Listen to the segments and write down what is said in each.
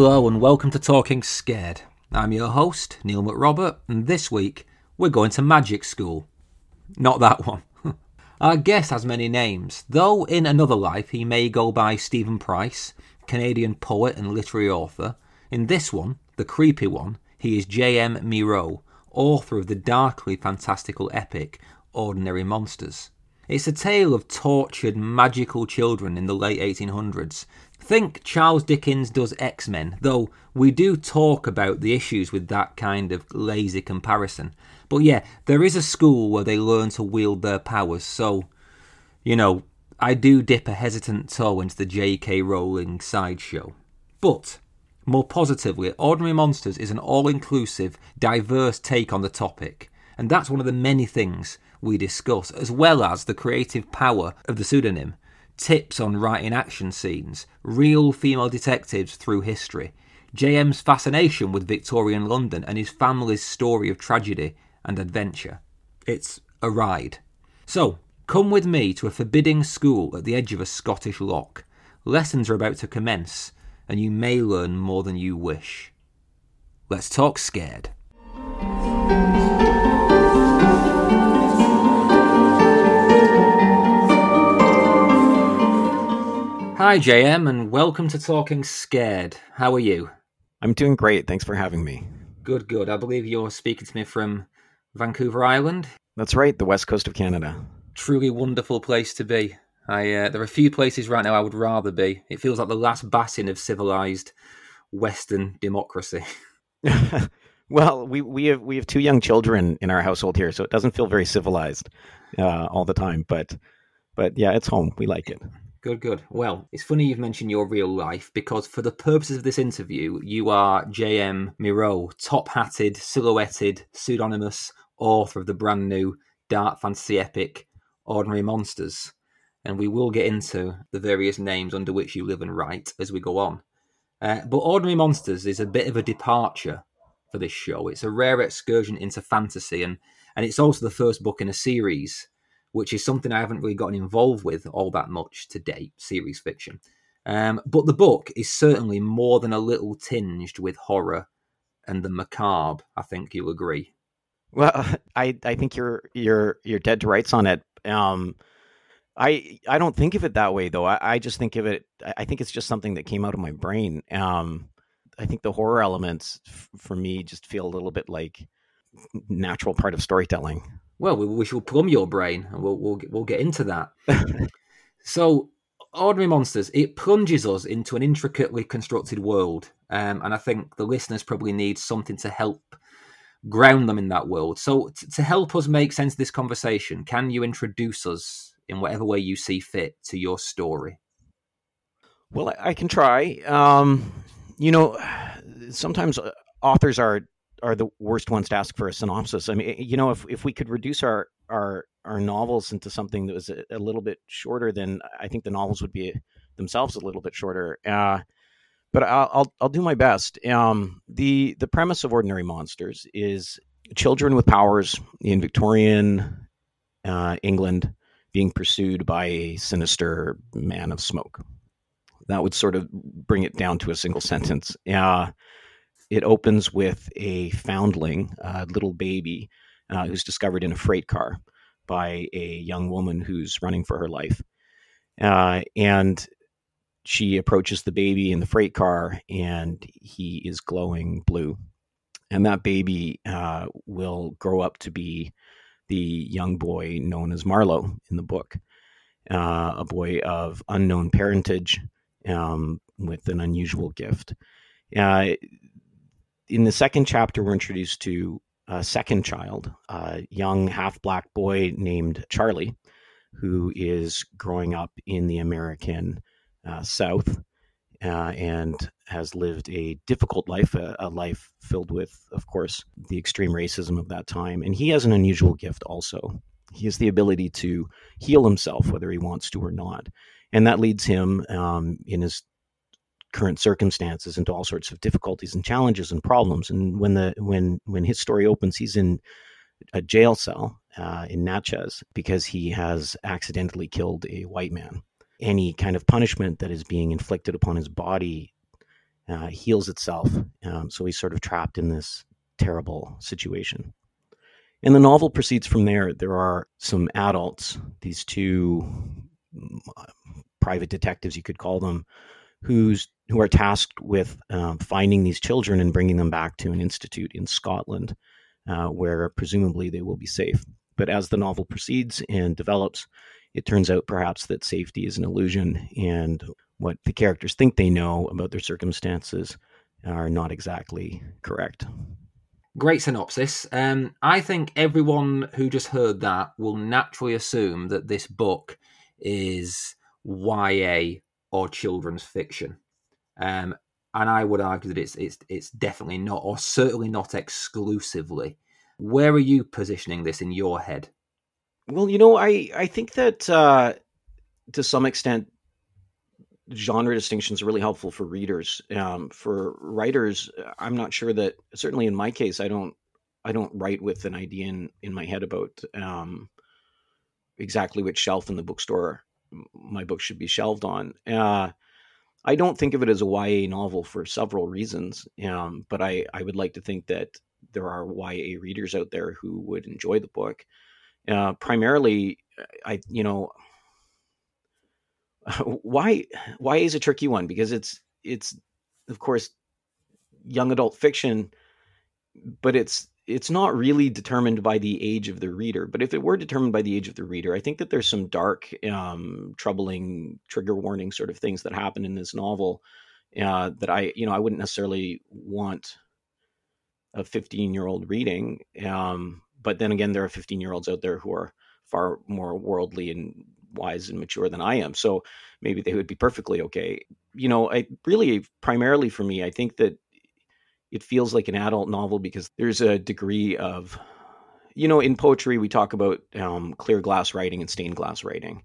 Hello and welcome to Talking Scared. I'm your host, Neil McRobert, and this week we're going to magic school. Not that one. Our guest has many names, though in another life he may go by Steven Price, Canadian poet and literary author. In this one, the creepy one, he is J.M. Miro, author of the darkly fantastical epic Ordinary Monsters. It's a tale of tortured magical children in the late 1800s think Charles Dickens does X Men, though we do talk about the issues with that kind of lazy comparison. But yeah, there is a school where they learn to wield their powers, so, you know, I do dip a hesitant toe into the J.K. Rowling sideshow. But, more positively, Ordinary Monsters is an all inclusive, diverse take on the topic, and that's one of the many things we discuss, as well as the creative power of the pseudonym tips on writing action scenes, real female detectives through history, JM's fascination with Victorian London, and his family's story of tragedy and adventure. It's a ride. So, come with me to a forbidding school at the edge of a Scottish loch. Lessons are about to commence, and you may learn more than you wish. Let's talk scared. Hi, JM, and welcome to Talking Scared. How are you? I'm doing great. Thanks for having me. Good, good. I believe you're speaking to me from Vancouver Island. That's right, the west coast of Canada. Truly wonderful place to be. I uh, there are a few places right now I would rather be. It feels like the last bastion of civilized Western democracy. well, we we have we have two young children in our household here, so it doesn't feel very civilized uh, all the time. But but yeah, it's home. We like it. Good, good. Well, it's funny you've mentioned your real life because for the purposes of this interview, you are J.M. Miro, top hatted, silhouetted, pseudonymous author of the brand new dark fantasy epic Ordinary Monsters. And we will get into the various names under which you live and write as we go on. Uh, but Ordinary Monsters is a bit of a departure for this show. It's a rare excursion into fantasy, and, and it's also the first book in a series which is something I haven't really gotten involved with all that much to date, series fiction. Um, but the book is certainly more than a little tinged with horror and the macabre. I think you'll agree. Well, I I think you're you're you're dead to rights on it. Um, I I don't think of it that way though. I, I just think of it. I think it's just something that came out of my brain. Um, I think the horror elements f- for me just feel a little bit like natural part of storytelling. Well, we, we shall plumb your brain, and we'll we'll we'll get into that. so, ordinary monsters it plunges us into an intricately constructed world, um, and I think the listeners probably need something to help ground them in that world. So, t- to help us make sense of this conversation, can you introduce us in whatever way you see fit to your story? Well, I, can try. Um, you know, sometimes uh, authors are are the worst ones to ask for a synopsis. I mean, you know, if if we could reduce our our our novels into something that was a, a little bit shorter, then I think the novels would be themselves a little bit shorter. Uh, but I'll, I'll, I'll do my best. Um, the the premise of Ordinary Monsters is children with powers in Victorian uh, England being pursued by a sinister man of smoke. That would sort of bring it down to a single sentence. Uh, it opens with a foundling, a little baby, uh, who's discovered in a freight car by a young woman who's running for her life. Uh, and she approaches the baby in the freight car, and he is glowing blue. And that baby uh, will grow up to be the young boy known as Marlowe in the book, uh, a boy of unknown parentage um, with an unusual gift. Uh, in the second chapter, we're introduced to a second child, a young half black boy named Charlie, who is growing up in the American uh, South uh, and has lived a difficult life, a, a, life filled with, of course, the extreme racism of that time. And he has an unusual gift also. He has the ability to heal himself, whether he wants to or not. And that leads him um, in his current circumstances into all sorts of difficulties and challenges and problems. And when the when when his story opens, he's in a jail cell uh, in Natchez because he has accidentally killed a white man. Any kind of punishment that is being inflicted upon his body uh, heals itself. Um, so he's sort of trapped in this terrible situation. And the novel proceeds from there. There are some adults, these two uh, private detectives, you could call them, who's who are tasked with um, finding these children and bringing them back to an institute in Scotland, uh, where presumably they will be safe. But as the novel proceeds and develops, it turns out perhaps that safety is an illusion, and what the characters think they know about their circumstances are not exactly correct. Great synopsis. Um, I think everyone who just heard that will naturally assume that this book is YA or children's fiction. Um, and I would argue that it's it's it's definitely not, or certainly not exclusively. Where are you positioning this in your head? Well, you know, I I think that uh, to some extent, genre distinctions are really helpful for readers. Um, for writers, I'm not sure that. Certainly, in my case, I don't I don't write with an idea in in my head about um, exactly which shelf in the bookstore my book should be shelved on. Uh, I don't think of it as a YA novel for several reasons, um, but I, I would like to think that there are YA readers out there who would enjoy the book. Uh, primarily, I you know why YA is a tricky one because it's it's of course young adult fiction, but it's it's not really determined by the age of the reader. But if it were determined by the age of the reader, I think that there's some dark, um, troubling, trigger warning sort of things that happen in this novel uh, that I, you know, I wouldn't necessarily want a 15 year old reading. Um, but then again, there are 15 year olds out there who are far more worldly and wise and mature than I am. So maybe they would be perfectly okay. You know, I really primarily for me, I think that it feels like an adult novel because there's a degree of you know in poetry we talk about um, clear glass writing and stained glass writing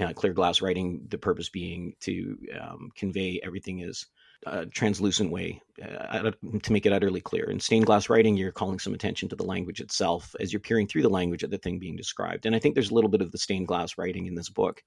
uh, clear glass writing the purpose being to um, convey everything is a translucent way uh, to make it utterly clear. In stained glass writing you're calling some attention to the language itself as you're peering through the language of the thing being described and i think there's a little bit of the stained glass writing in this book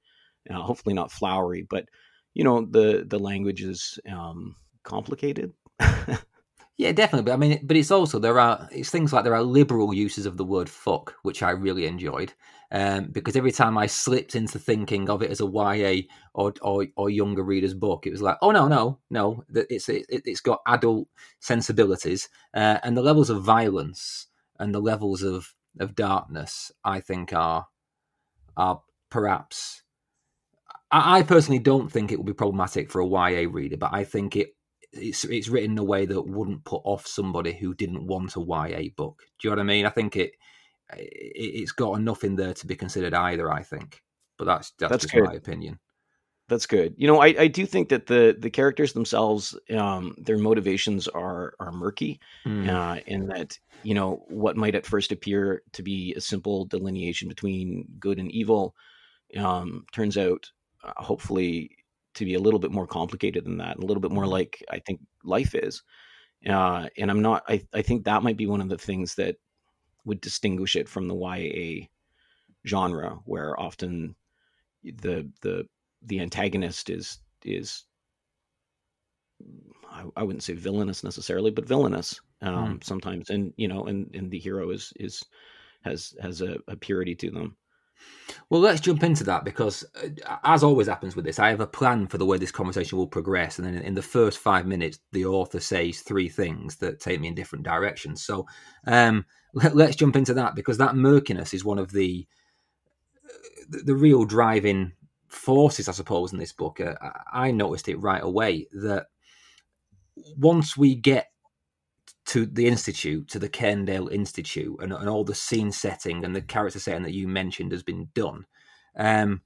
uh, hopefully not flowery but you know the the language is um, complicated Yeah, definitely. But I mean, but it's also there are it's things like there are liberal uses of the word "fuck," which I really enjoyed, um, because every time I slipped into thinking of it as a YA or or, or younger reader's book, it was like, oh no, no, no, it's it, it's got adult sensibilities uh, and the levels of violence and the levels of of darkness. I think are are perhaps. I, I personally don't think it will be problematic for a YA reader, but I think it it's it's written in a way that wouldn't put off somebody who didn't want a YA book. Do you know what I mean? I think it, it has got enough in there to be considered either. I think, but that's that's, that's just good. my opinion. That's good. You know, I, I do think that the the characters themselves, um, their motivations are are murky, mm. uh, and that you know what might at first appear to be a simple delineation between good and evil, um, turns out, uh, hopefully, to be a little bit more complicated than that, a little bit more mm-hmm. like I think life is. Uh, and I'm not. I I think that might be one of the things that would distinguish it from the YA genre, where often the the the antagonist is is I, I wouldn't say villainous necessarily, but villainous um, mm. sometimes, and you know, and and the hero is is has has a, a purity to them. Well, let's jump into that because, uh, as always happens with this, I have a plan for the way this conversation will progress. And then in the first five minutes, the author says three things that take me in different directions. So um, let, us jump into that because that murkiness is one of the the, real driving forces, I suppose, in this book. Uh, I noticed it right away that once we get to the institute, to the Cairndale Institute, and, and all the scene setting and the character setting that you mentioned has been done. Um,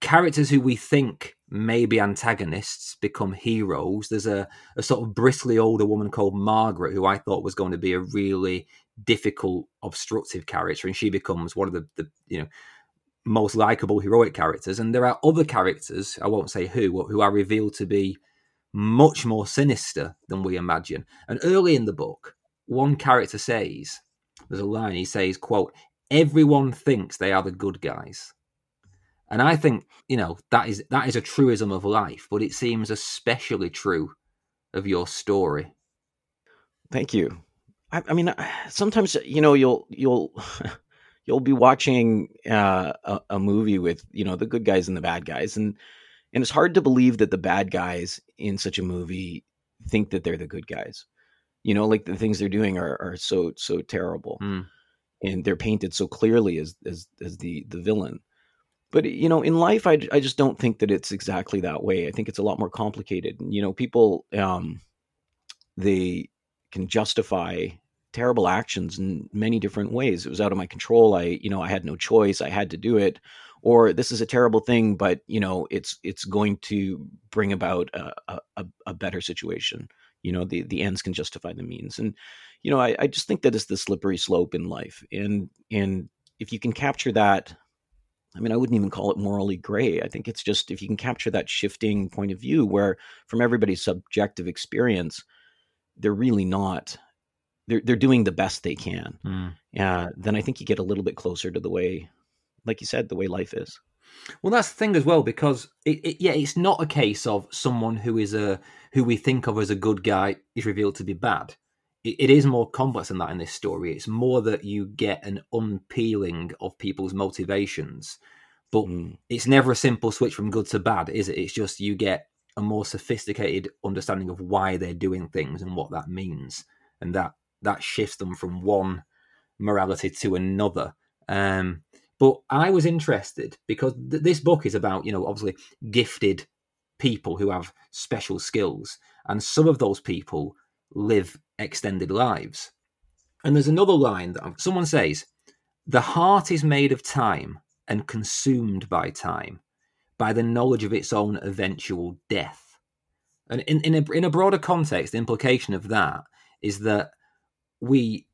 characters who we think may be antagonists become heroes. There's a, a sort of bristly older woman called Margaret who I thought was going to be a really difficult, obstructive character, and she becomes one of the, the you know most likable heroic characters. And there are other characters, I won't say who, who are revealed to be much more sinister than we imagine. And early in the book, one character says, there's a line, he says, quote, everyone thinks they are the good guys. And I think, you know, that is that is a truism of life, but it seems especially true of your story. Thank you. I, I mean, sometimes you know you'll you'll you'll be watching uh, a, a movie with you know the good guys and the bad guys, and and it's hard to believe that the bad guys in such a movie think that they're the good guys. You know, like the things they're doing are are so so terrible, Mm. and they're painted so clearly as as as the the villain. But you know, in life, I I just don't think that it's exactly that way. I think it's a lot more complicated. And, you know, people um, they can justify terrible actions in many different ways. It was out of my control. I, you know, I had no choice. I had to do it. Or this is a terrible thing, but you know, it's it's going to bring about a, a, a better situation. You know, the the ends can justify the means, and you know, I, I just think that it's the slippery slope in life, and and if you can capture that, I mean, I wouldn't even call it morally gray. I think it's just if you can capture that shifting point of view, where from everybody's subjective experience, they're really not they're they're doing the best they can. Mm. Uh, then I think you get a little bit closer to the way, like you said, the way life is. Well, that's the thing as well, because it, it, yeah, it's not a case of someone who is a who we think of as a good guy is revealed to be bad. It, it is more complex than that in this story. It's more that you get an unpeeling of people's motivations, but Mm. it's never a simple switch from good to bad, is it? It's just you get a more sophisticated understanding of why they're doing things and what that means, and that that shifts them from one morality to another. Um, but I was interested because th- this book is about, you know, obviously gifted people who have special skills, and some of those people live extended lives. And there's another line that someone says, "The heart is made of time and consumed by time, by the knowledge of its own eventual death." And in in a, in a broader context, the implication of that is that we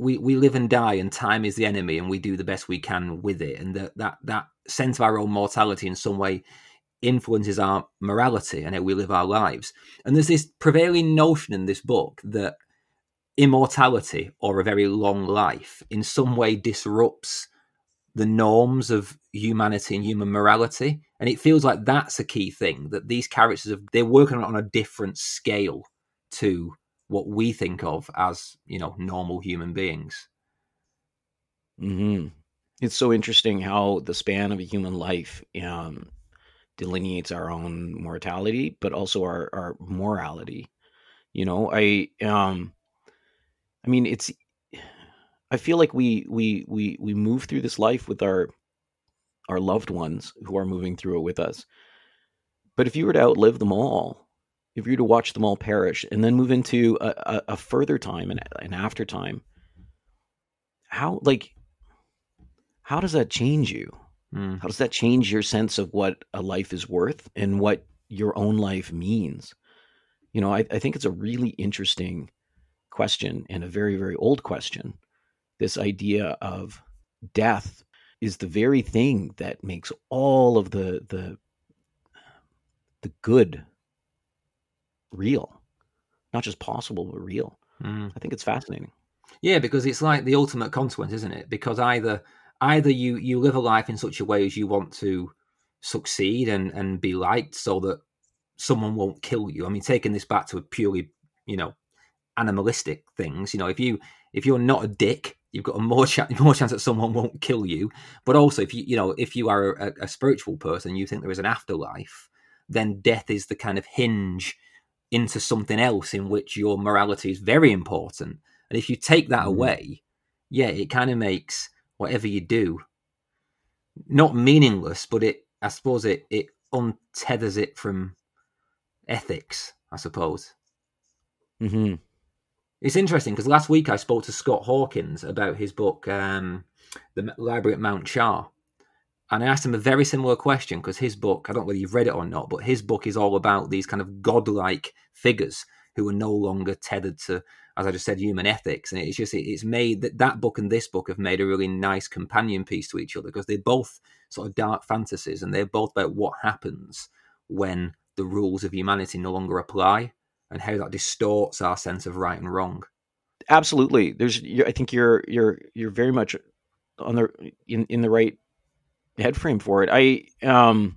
we we live and die and time is the enemy and we do the best we can with it. And that that that sense of our own mortality in some way influences our morality and how we live our lives. And there's this prevailing notion in this book that immortality or a very long life in some way disrupts the norms of humanity and human morality. And it feels like that's a key thing that these characters have they're working on a different scale to what we think of as you know normal human beings hmm It's so interesting how the span of a human life um, delineates our own mortality, but also our, our morality. You know, I um, I mean, it's. I feel like we we we we move through this life with our our loved ones who are moving through it with us. But if you were to outlive them all, if you were to watch them all perish and then move into a, a, a further time and an after time, how like how does that change you? Mm. How does that change your sense of what a life is worth and what your own life means? You know, I, I think it's a really interesting question and a very, very old question. This idea of death is the very thing that makes all of the the the good real. Not just possible, but real. Mm. I think it's fascinating. yeah because it's like the ultimate consequence isn't it because either either you you live a life in such a way as you want to succeed and and be liked so that someone won't kill you i mean taking this back to a purely you know animalistic things you know if you if you're not a dick you've got a more chance more chance that someone won't kill you but also if you you know if you are a, a spiritual person you think there is an afterlife then death is the kind of hinge into something else in which your morality is very important and if you take that Mhm. away yeah it kind of makes whatever you do not meaningless but it i suppose it it untethers it from ethics i suppose hmm it's interesting because last week I spoke to Scott Hawkins about his book, um, The Library at Mount Char. And I asked him a very similar question because his book, I don't know whether you've read it or not, but his book is all about these kind of godlike figures who are no longer tethered to, as I just said, human ethics. And it's just, it's made that that book and this book have made a really nice companion piece to each other because they're both sort of dark fantasies and they're both about what happens when the rules of humanity no longer apply and how that distorts our sense of right and wrong. absolutely there's i think you're you're you're very much on the in, in the right head frame for it i um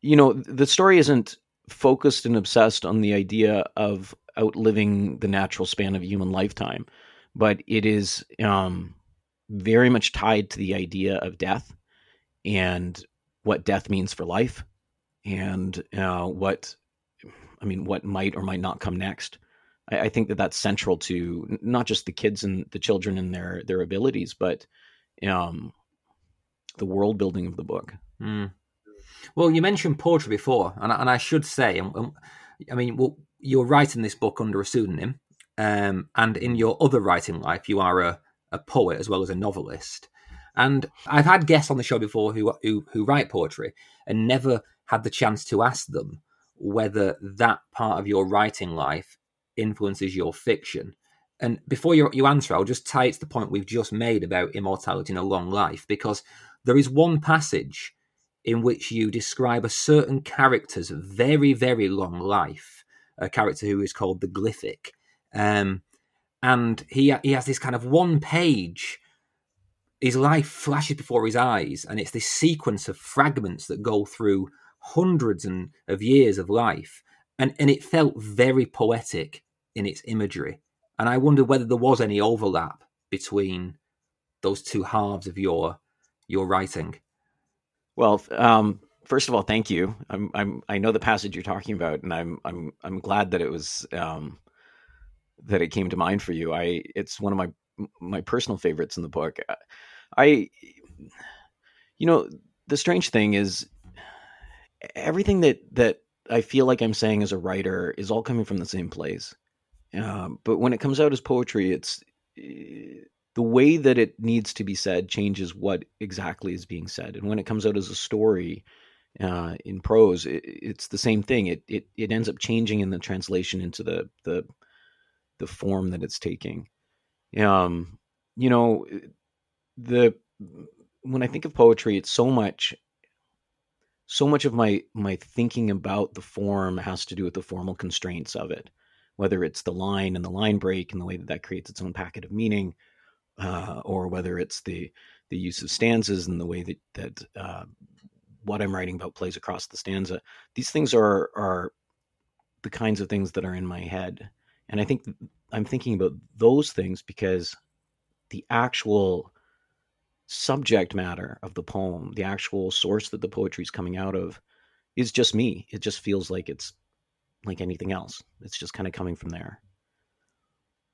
you know the story isn't focused and obsessed on the idea of outliving the natural span of human lifetime, but it is um, very much tied to the idea of death and what death means for life and uh, what I mean, what might or might not come next. I, I, think that that's central to not just the kids and the children and their their abilities, but um, the world building of the book. Mm. Well, you mentioned poetry before, and, and I should say, I mean, well, you're writing this book under a pseudonym, um, and in your other writing life, you are a, a poet as well as a novelist. And I've had guests on the show before who, who who write poetry and never had the chance to ask them whether that part of your writing life influences your fiction. And before you, you answer, I'll just tie it to the point we've just made about immortality in a long life, because there is one passage in which you describe a certain character's very, very long life, a character who is called the Glyphic. Um, and he, he has this kind of one page, his life flashes before his eyes, and it's this sequence of fragments that go through hundreds and of years of life. And, and it felt very poetic in its imagery. And I wondered whether there was any overlap between those two halves of your your writing. Well, um, first of all, thank you. I'm, I'm, I know the passage you're talking about, and I'm, I'm, I'm glad that it was, um, that it came to mind for you. I, it's one of my, my personal favorites in the book. I, you know, the strange thing is, everything that that I feel like I'm saying as a writer is all coming from the same place. Um, but when it comes out as poetry, it's eh, the way that it needs to be said changes what exactly is being said. And when it comes out as a story uh, in prose, it, it's the same thing. It, it it ends up changing in the translation into the the the form that it's taking. Um, you know, the when I think of poetry, it's so much so much of my my thinking about the form has to do with the formal constraints of it whether it's the line and the line break and the way that that creates its own packet of meaning uh, or whether it's the the use of stanzas and the way that that uh, what I'm writing about plays across the stanza. These things are are the kinds of things that are in my head, and I think I'm thinking about those things because the actual subject matter of the poem, the actual source that the poetry is coming out of, is just me. It just feels like it's like anything else. It's just kind of coming from there.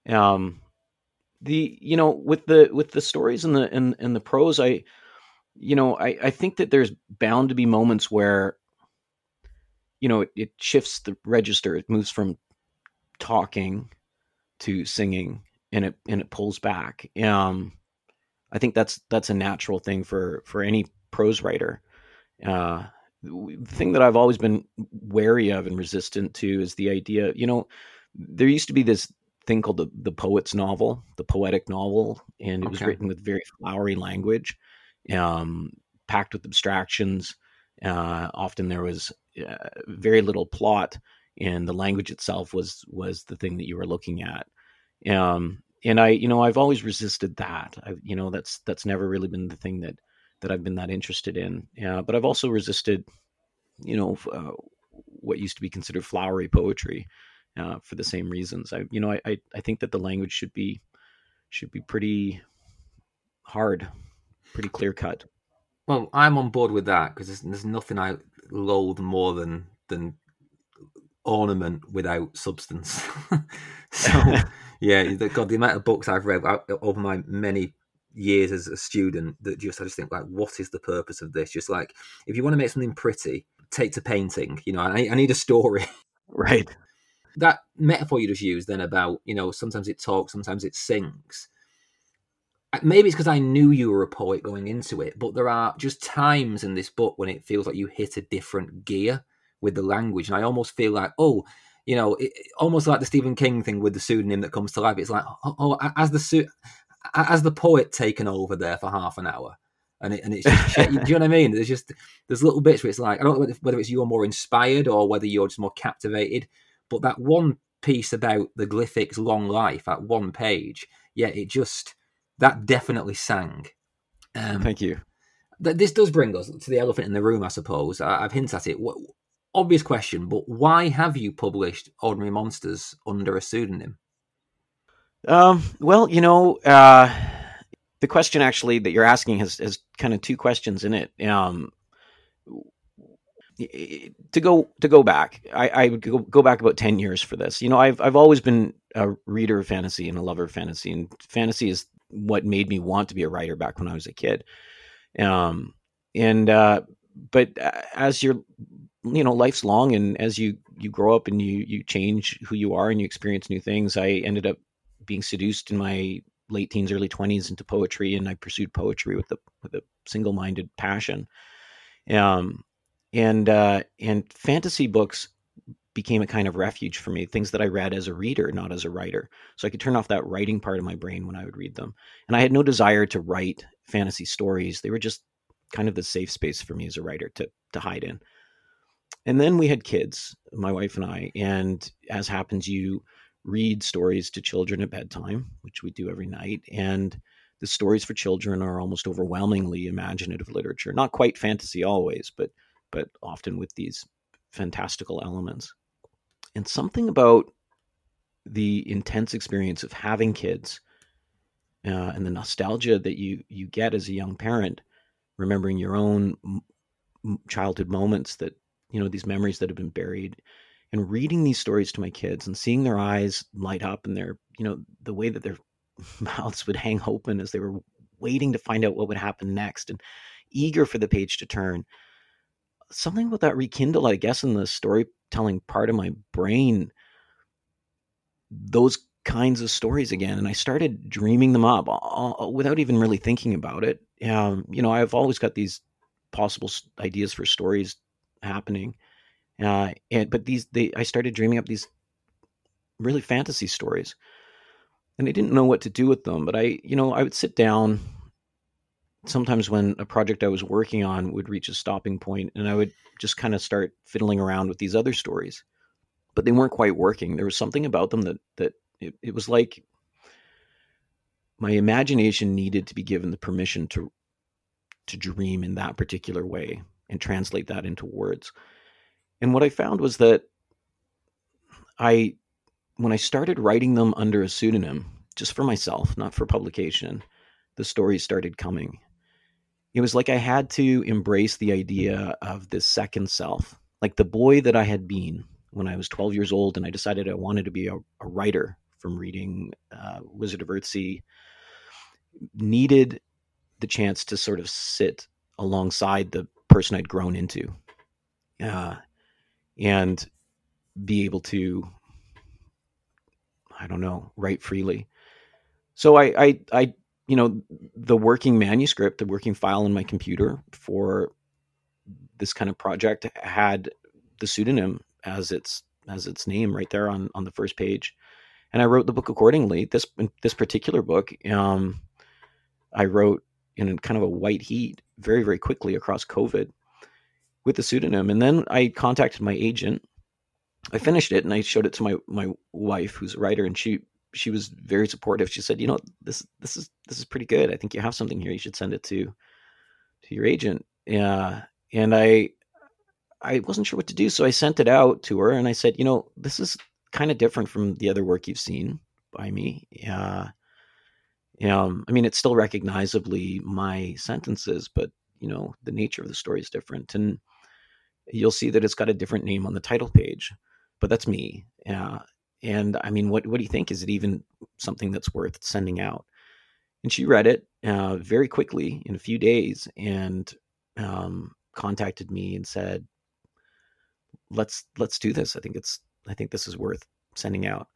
Um, the you know with the with the stories and the and, and the prose, I you know I I think that there's bound to be moments where you know it, it shifts the register. It moves from talking to singing, and it and it pulls back. Um, I think that's that's a natural thing for for any prose writer. Uh, the thing that I've always been wary of and resistant to is the idea. You know, there used to be this thing called the the poet's novel, the poetic novel, and it okay. was written with very flowery language, um, packed with abstractions. Uh, often there was uh, very little plot, and the language itself was was the thing that you were looking at. Um, and I, you know, I've always resisted that. I, you know, that's that's never really been the thing that that I've been that interested in. Yeah, but I've also resisted, you know, uh, what used to be considered flowery poetry uh, for the same reasons. I, you know, I, I I think that the language should be should be pretty hard, pretty clear cut. Well, I'm on board with that because there's, there's nothing I loathe more than than ornament without substance. so yeah, God, the amount of books I've read over my many years as a student that just I just think like, what is the purpose of this? Just like if you want to make something pretty, take to painting. You know, I, I need a story. Right. That metaphor you just used then about you know sometimes it talks, sometimes it sings. Uh, maybe it's because I knew you were a poet going into it, but there are just times in this book when it feels like you hit a different gear with the language, and I almost feel like, oh, you know, it, almost like the Stephen King thing with the pseudonym that comes to life. It's like, oh, oh as the as the poet taken over there for half an hour, and it, and it's just, do you know what I mean? There's just there's little bits where it's like I don't know whether it's you're more inspired or whether you're just more captivated, but that one piece about the glyphic's long life at one page, yeah, it just that definitely sang. Um, Thank you. This does bring us to the elephant in the room, I suppose. I, have hinted at it. What, obvious question, but why have you published Ordinary Monsters under a pseudonym? Um, well, you know, uh, the question actually that you're asking has, has kind of two questions in it. Um, to go to go back, I, I would go, go back about ten years for this. You know, I've I've always been a reader of fantasy and a lover of fantasy, and fantasy is what made me want to be a writer back when I was a kid. Um, and uh, but as you're, you know, life's long, and as you you grow up and you you change who you are and you experience new things, I ended up being seduced in my late teens, early twenties into poetry, and I pursued poetry with a with a single minded passion. Um, and uh, and fantasy books became a kind of refuge for me things that i read as a reader not as a writer. So i could turn off that writing part of my brain when i would read them. And i had no desire to write fantasy stories. They were just kind of the safe space for me as a writer to to hide in. And then we had kids my wife and i and as happens you read stories to children at bedtime which we do every night. And the stories for children are almost overwhelmingly imaginative literature. Not quite fantasy always but but often with these fantastical elements. And something about the intense experience of having kids uh, and the nostalgia that you you get as a young parent, remembering your own childhood moments that you know these memories that have been buried, and reading these stories to my kids and seeing their eyes light up and their you know the way that their mouths would hang open as they were waiting to find out what would happen next and eager for the page to turn something about that rekindle, I guess, in the storytelling part of my brain, those kinds of stories again. And I started dreaming them up without even really thinking about it. Um, you know, I've always got these possible ideas for stories happening. Uh, and, but these, they, I started dreaming up these really fantasy stories and I didn't know what to do with them. But I, you know, I would sit down sometimes when a project I was working on would reach a stopping point and I would just kind of start fiddling around with these other stories. But they weren't quite working. There was something about them that that it, it was like my imagination needed to be given the permission to to dream in that particular way and translate that into words. And what I found was that I when I started writing them under a pseudonym, just for myself, not for publication, the stories started coming it was like I had to embrace the idea of this second self, like the boy that I had been when I was 12 years old, and I decided I wanted to be a, a writer from reading uh, Wizard of Earthsea. Needed the chance to sort of sit alongside the person I'd grown into, uh, and be able to, I don't know, write freely. So I, I, I you know, the working manuscript, the working file in my computer for this kind of project had the pseudonym as its as its name right there on on the first page, and I wrote the book accordingly. This this particular book, um, I wrote in kind of a white heat very very quickly across COVID with the pseudonym, and then I contacted my agent. I finished it and I showed it to my my wife, who's a writer, and she she was very supportive. She said, "You know, this this is this is pretty good. I think you have something here. You should send it to to your agent." Yeah, and I I wasn't sure what to do, so I sent it out to her, and I said, "You know, this is kind of different from the other work you've seen by me." Yeah, um, I mean, it's still recognizably my sentences, but you know, the nature of the story is different, and you'll see that it's got a different name on the title page. But that's me. Yeah, and I mean, what what do you think? Is it even something that's worth sending out? And she read it uh, very quickly in a few days and um, contacted me and said, "Let's let's do this. I think it's I think this is worth sending out."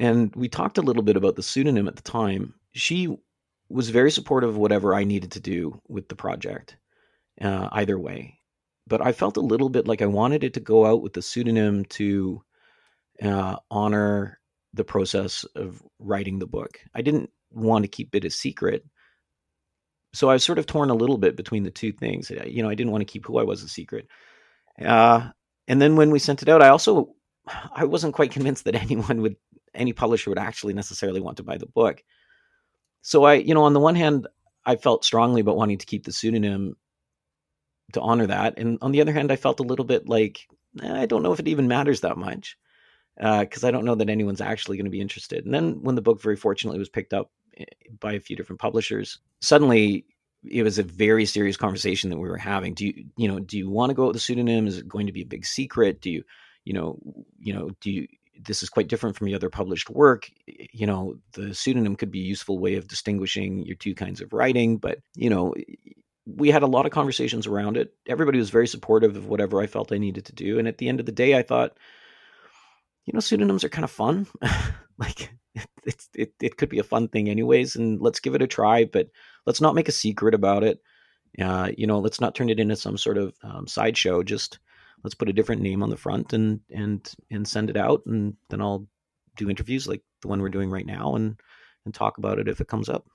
And we talked a little bit about the pseudonym at the time. She was very supportive of whatever I needed to do with the project, uh, either way. But I felt a little bit like I wanted it to go out with the pseudonym to uh, honor the process of writing the book. I didn't want to keep it a secret. So I was sort of torn a little bit between the two things. You know, I didn't want to keep who I was a secret. Uh, and then when we sent it out, I also I wasn't quite convinced that anyone would any publisher would actually necessarily want to buy the book. So I, you know, on the one hand, I felt strongly about wanting to keep the pseudonym to honor that, and on the other hand, I felt a little bit like I don't know if it even matters that much because uh, I don't know that anyone's actually going to be interested. And then when the book very fortunately was picked up eh, by a few different publishers, suddenly it was a very serious conversation that we were having. Do you, you know, do you want to go with the pseudonym? Is it going to be a big secret? Do you, you know, you know, do you, this is quite different from your other published work. You know, the pseudonym could be a useful way of distinguishing your two kinds of writing, but you know, we had a lot of conversations around it. Everybody was very supportive of whatever I felt I needed to do. And at the end of the day, I thought, you know, pseudonyms are kind of fun. like it, it, it could be a fun thing anyways. And let's give it a try, but let's not make a secret about it. Uh, you know, let's not turn it into some sort of um, sideshow. Just let's put a different name on the front and, and, and send it out. And then I'll do interviews like the one we're doing right now and, and talk about it if it comes up.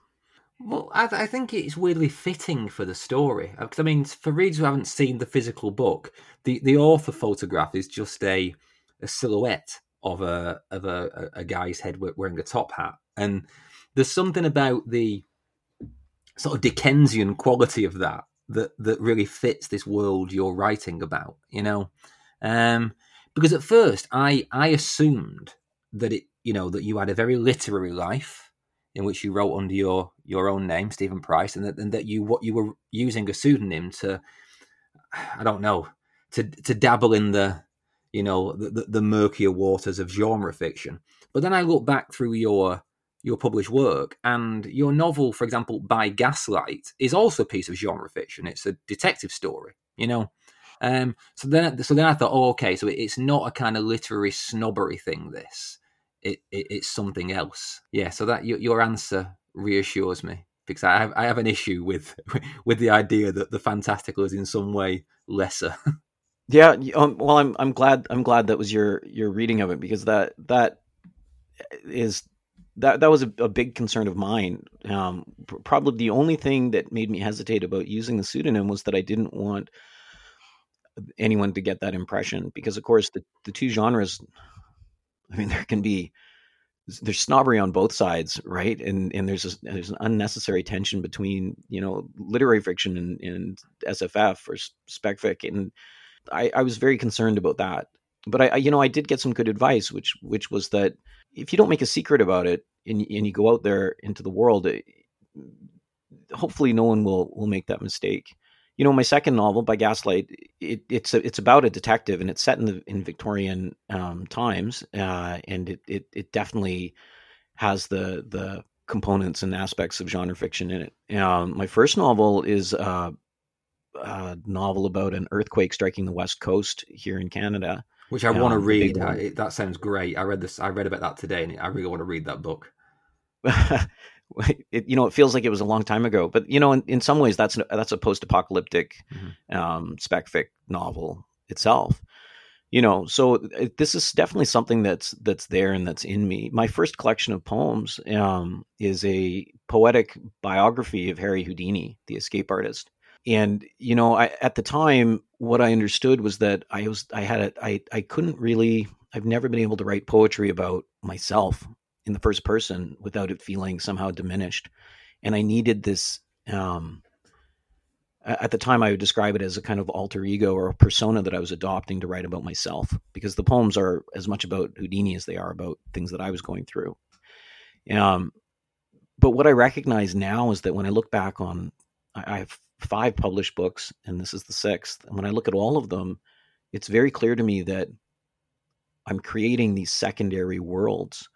Well, I, th- I, think it's weirdly fitting for the story because I mean, for readers who haven't seen the physical book, the the author photograph is just a a silhouette of a of a, a guy's head wearing a top hat, and there's something about the sort of Dickensian quality of that that that really fits this world you're writing about. You know, um, because at first I I assumed that it you know that you had a very literary life in which you wrote under your your own name, Steven Price, and that and that you what you were using a pseudonym to I don't know to to dabble in the you know the, the, murkier waters of genre fiction. But then I look back through your your published work, and your novel, for example, by Gaslight, is also a piece of genre fiction. It's a detective story, you know. Um, so then, so then I thought, oh, okay, so it's not a kind of literary snobbery thing. This, it, it it's something else. Yeah. So that your, your answer reassures me because I have I have an issue with with the idea that the fantastical is in some way lesser. Yeah, um, well, I'm I'm glad I'm glad that was your your reading of it because that that is that that was a, a big concern of mine. Um, probably the only thing that made me hesitate about using the pseudonym was that I didn't want anyone to get that impression because, of course, the the two genres. I mean, there can be there's snobbery on both sides, right? And and there's a, there's an unnecessary tension between you know literary fiction and, and SFF or spec fic, and I, I was very concerned about that. But I, I, you know, I did get some good advice, which which was that if you don't make a secret about it and, and you go out there into the world, it, hopefully no one will will make that mistake. You know, my second novel by Gaslight, it, it's a, it's about a detective and it's set in the in Victorian um, times, uh, and it, it it definitely has the the components and aspects of genre fiction in it. Um, my first novel is uh, uh, novel about an earthquake striking the west coast here in Canada, which I um, want to read. I, that sounds great. I read this. I read about that today, and I really want to read that book. it, you know, it feels like it was a long time ago, but you know, in, in some ways, that's that's a post-apocalyptic mm-hmm. um, spec fic novel itself. You know, so it, this is definitely something that's that's there and that's in me. My first collection of poems um, is a poetic biography of Harry Houdini, the escape artist and you know I, at the time what i understood was that i was i had a, I, I couldn't really i've never been able to write poetry about myself in the first person without it feeling somehow diminished. And i needed this um at the time i would describe it as a kind of alter ego or a persona that i was adopting to write about myself because the poems are as much about houdini as they are about things that i was going through. Um but what i recognize now is that when i look back on I have five published books, and this is the sixth. And when I look at all of them, it's very clear to me that I'm creating these secondary worlds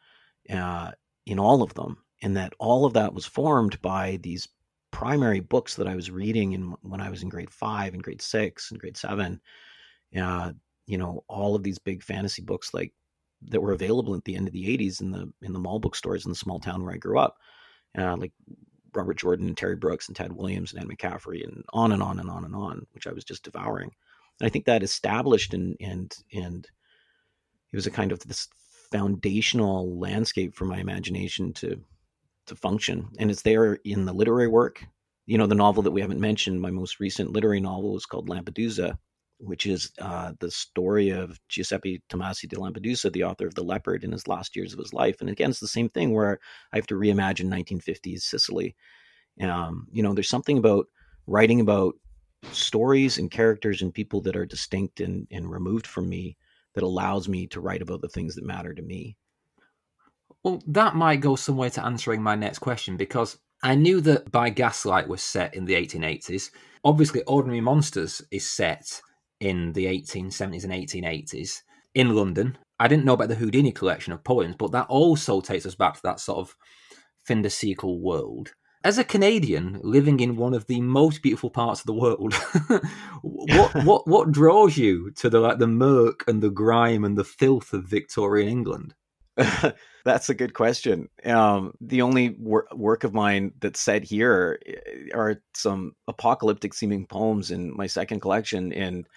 uh, in all of them, and that all of that was formed by these primary books that I was reading in, when I was in grade five and grade six and grade seven. Uh, you know, all of these big fantasy books like that were available at the end of the 80s in the in the mall bookstores in the small town where I grew up. Uh, like Robert Jordan and Terry Brooks and Tad Williams and Anne McCaffrey and on and on and on and on, which I was just devouring. And I think that established and and and it was a kind of this foundational landscape for my imagination to to function. And it's there in the literary work. You know, the novel that we haven't mentioned, my most recent literary novel was called Lampedusa, which is uh, the story of Giuseppe Tomasi di Lampedusa, the author of The Leopard, in his last years of his life. And again, it's the same thing where I have to reimagine 1950s Sicily. Um, you know, there's something about writing about stories and characters and people that are distinct and, and removed from me that allows me to write about the things that matter to me. Well, that might go some way to answering my next question because I knew that By Gaslight was set in the 1880s. Obviously, Ordinary Monsters is set in the 1870s and 1880s in London. I didn't know about the Houdini collection of poems, but that also takes us back to that sort of fin de siècle world. As a Canadian living in one of the most beautiful parts of the world, what what what draws you to the like the murk and the grime and the filth of Victorian England? That's a good question. Um, the only wor- work of mine that's set here eh, are some apocalyptic seeming poems in my second collection, and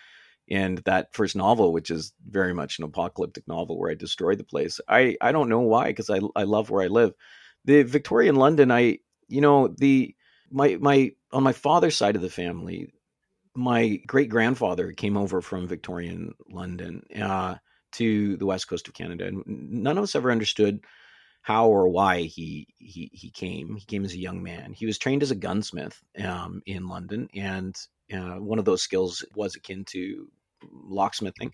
and that first novel, which is very much an apocalyptic novel where I destroy the place. I I don't know why because I I love where I live. The Victorian London, I you know the my my on my father's side of the family, my great grandfather came over from Victorian London. Uh, to the west coast of Canada, and none of us ever understood how or why he he he came. He came as a young man. He was trained as a gunsmith um, in London, and uh, one of those skills was akin to locksmithing.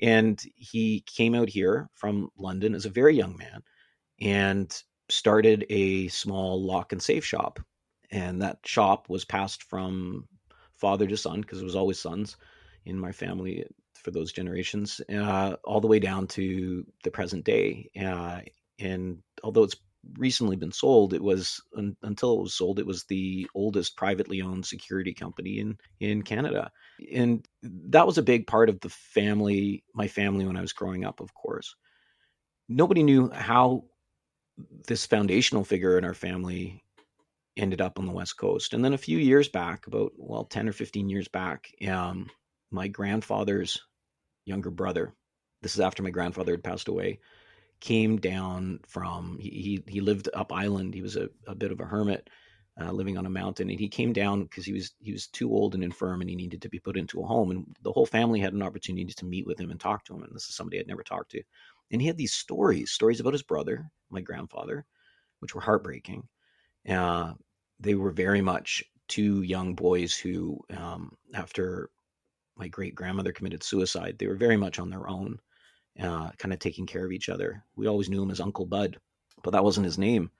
And he came out here from London as a very young man, and started a small lock and safe shop. And that shop was passed from father to son because it was always sons in my family for those generations, uh, all the way down to the present day. Uh, and although it's recently been sold, it was un, until it was sold, it was the oldest privately owned security company in in Canada, and that was a big part of the family, my family when I was growing up. Of course, nobody knew how this foundational figure in our family ended up on the west coast and then a few years back about well 10 or 15 years back um, my grandfather's younger brother, this is after my grandfather had passed away, came down from he he, lived up island. He was a, a bit of a hermit. Uh, living on a mountain, and he came down because he was he was too old and infirm, and he needed to be put into a home. And the whole family had an opportunity to meet with him and talk to him. And this is somebody I'd never talked to. And he had these stories, stories about his brother, my grandfather, which were heartbreaking. Uh, they were very much two young boys who, um, after my great grandmother committed suicide, they were very much on their own, uh, kind of taking care of each other. We always knew him as Uncle Bud, but that wasn't his name.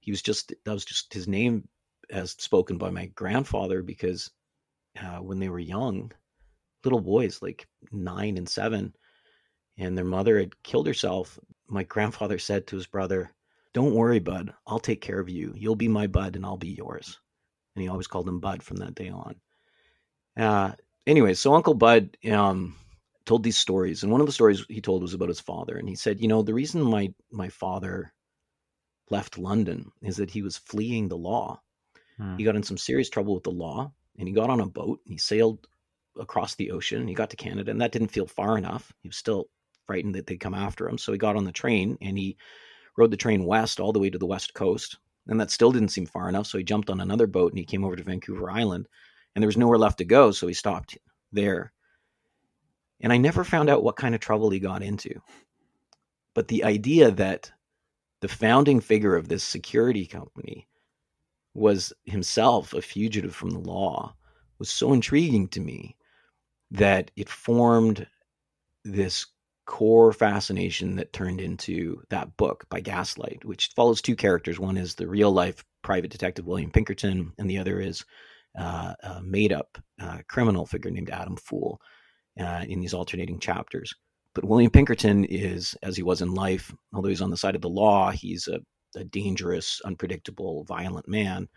He was just that was just his name as spoken by my grandfather because uh, when they were young, little boys like nine and seven, and their mother had killed herself. My grandfather said to his brother, "Don't worry, Bud. I'll take care of you. You'll be my Bud, and I'll be yours." And he always called him Bud from that day on. Uh, anyway, so Uncle Bud um, told these stories, and one of the stories he told was about his father. And he said, you know, the reason my my father left London is that he was fleeing the law. Hmm. He got in some serious trouble with the law, and he got on a boat and he sailed across the ocean. He got to Canada, and that didn't feel far enough. He was still frightened that they'd come after him, so he got on the train and he rode the train west all the way to the west coast. And that still didn't seem far enough, so he jumped on another boat and he came over to Vancouver Island and there was nowhere left to go, so he stopped there. And I never found out what kind of trouble he got into. But the idea that the founding figure of this security company was himself a fugitive from the law was so intriguing to me that it formed this core fascination that turned into that book by Gaslight, which follows two characters. One is the real life private detective William Pinkerton, and the other is uh, a made up uh, criminal figure named Adam Foole uh, in these alternating chapters. But William Pinkerton is, as he was in life, although he's on the side of the law, he's a, a dangerous, unpredictable, violent man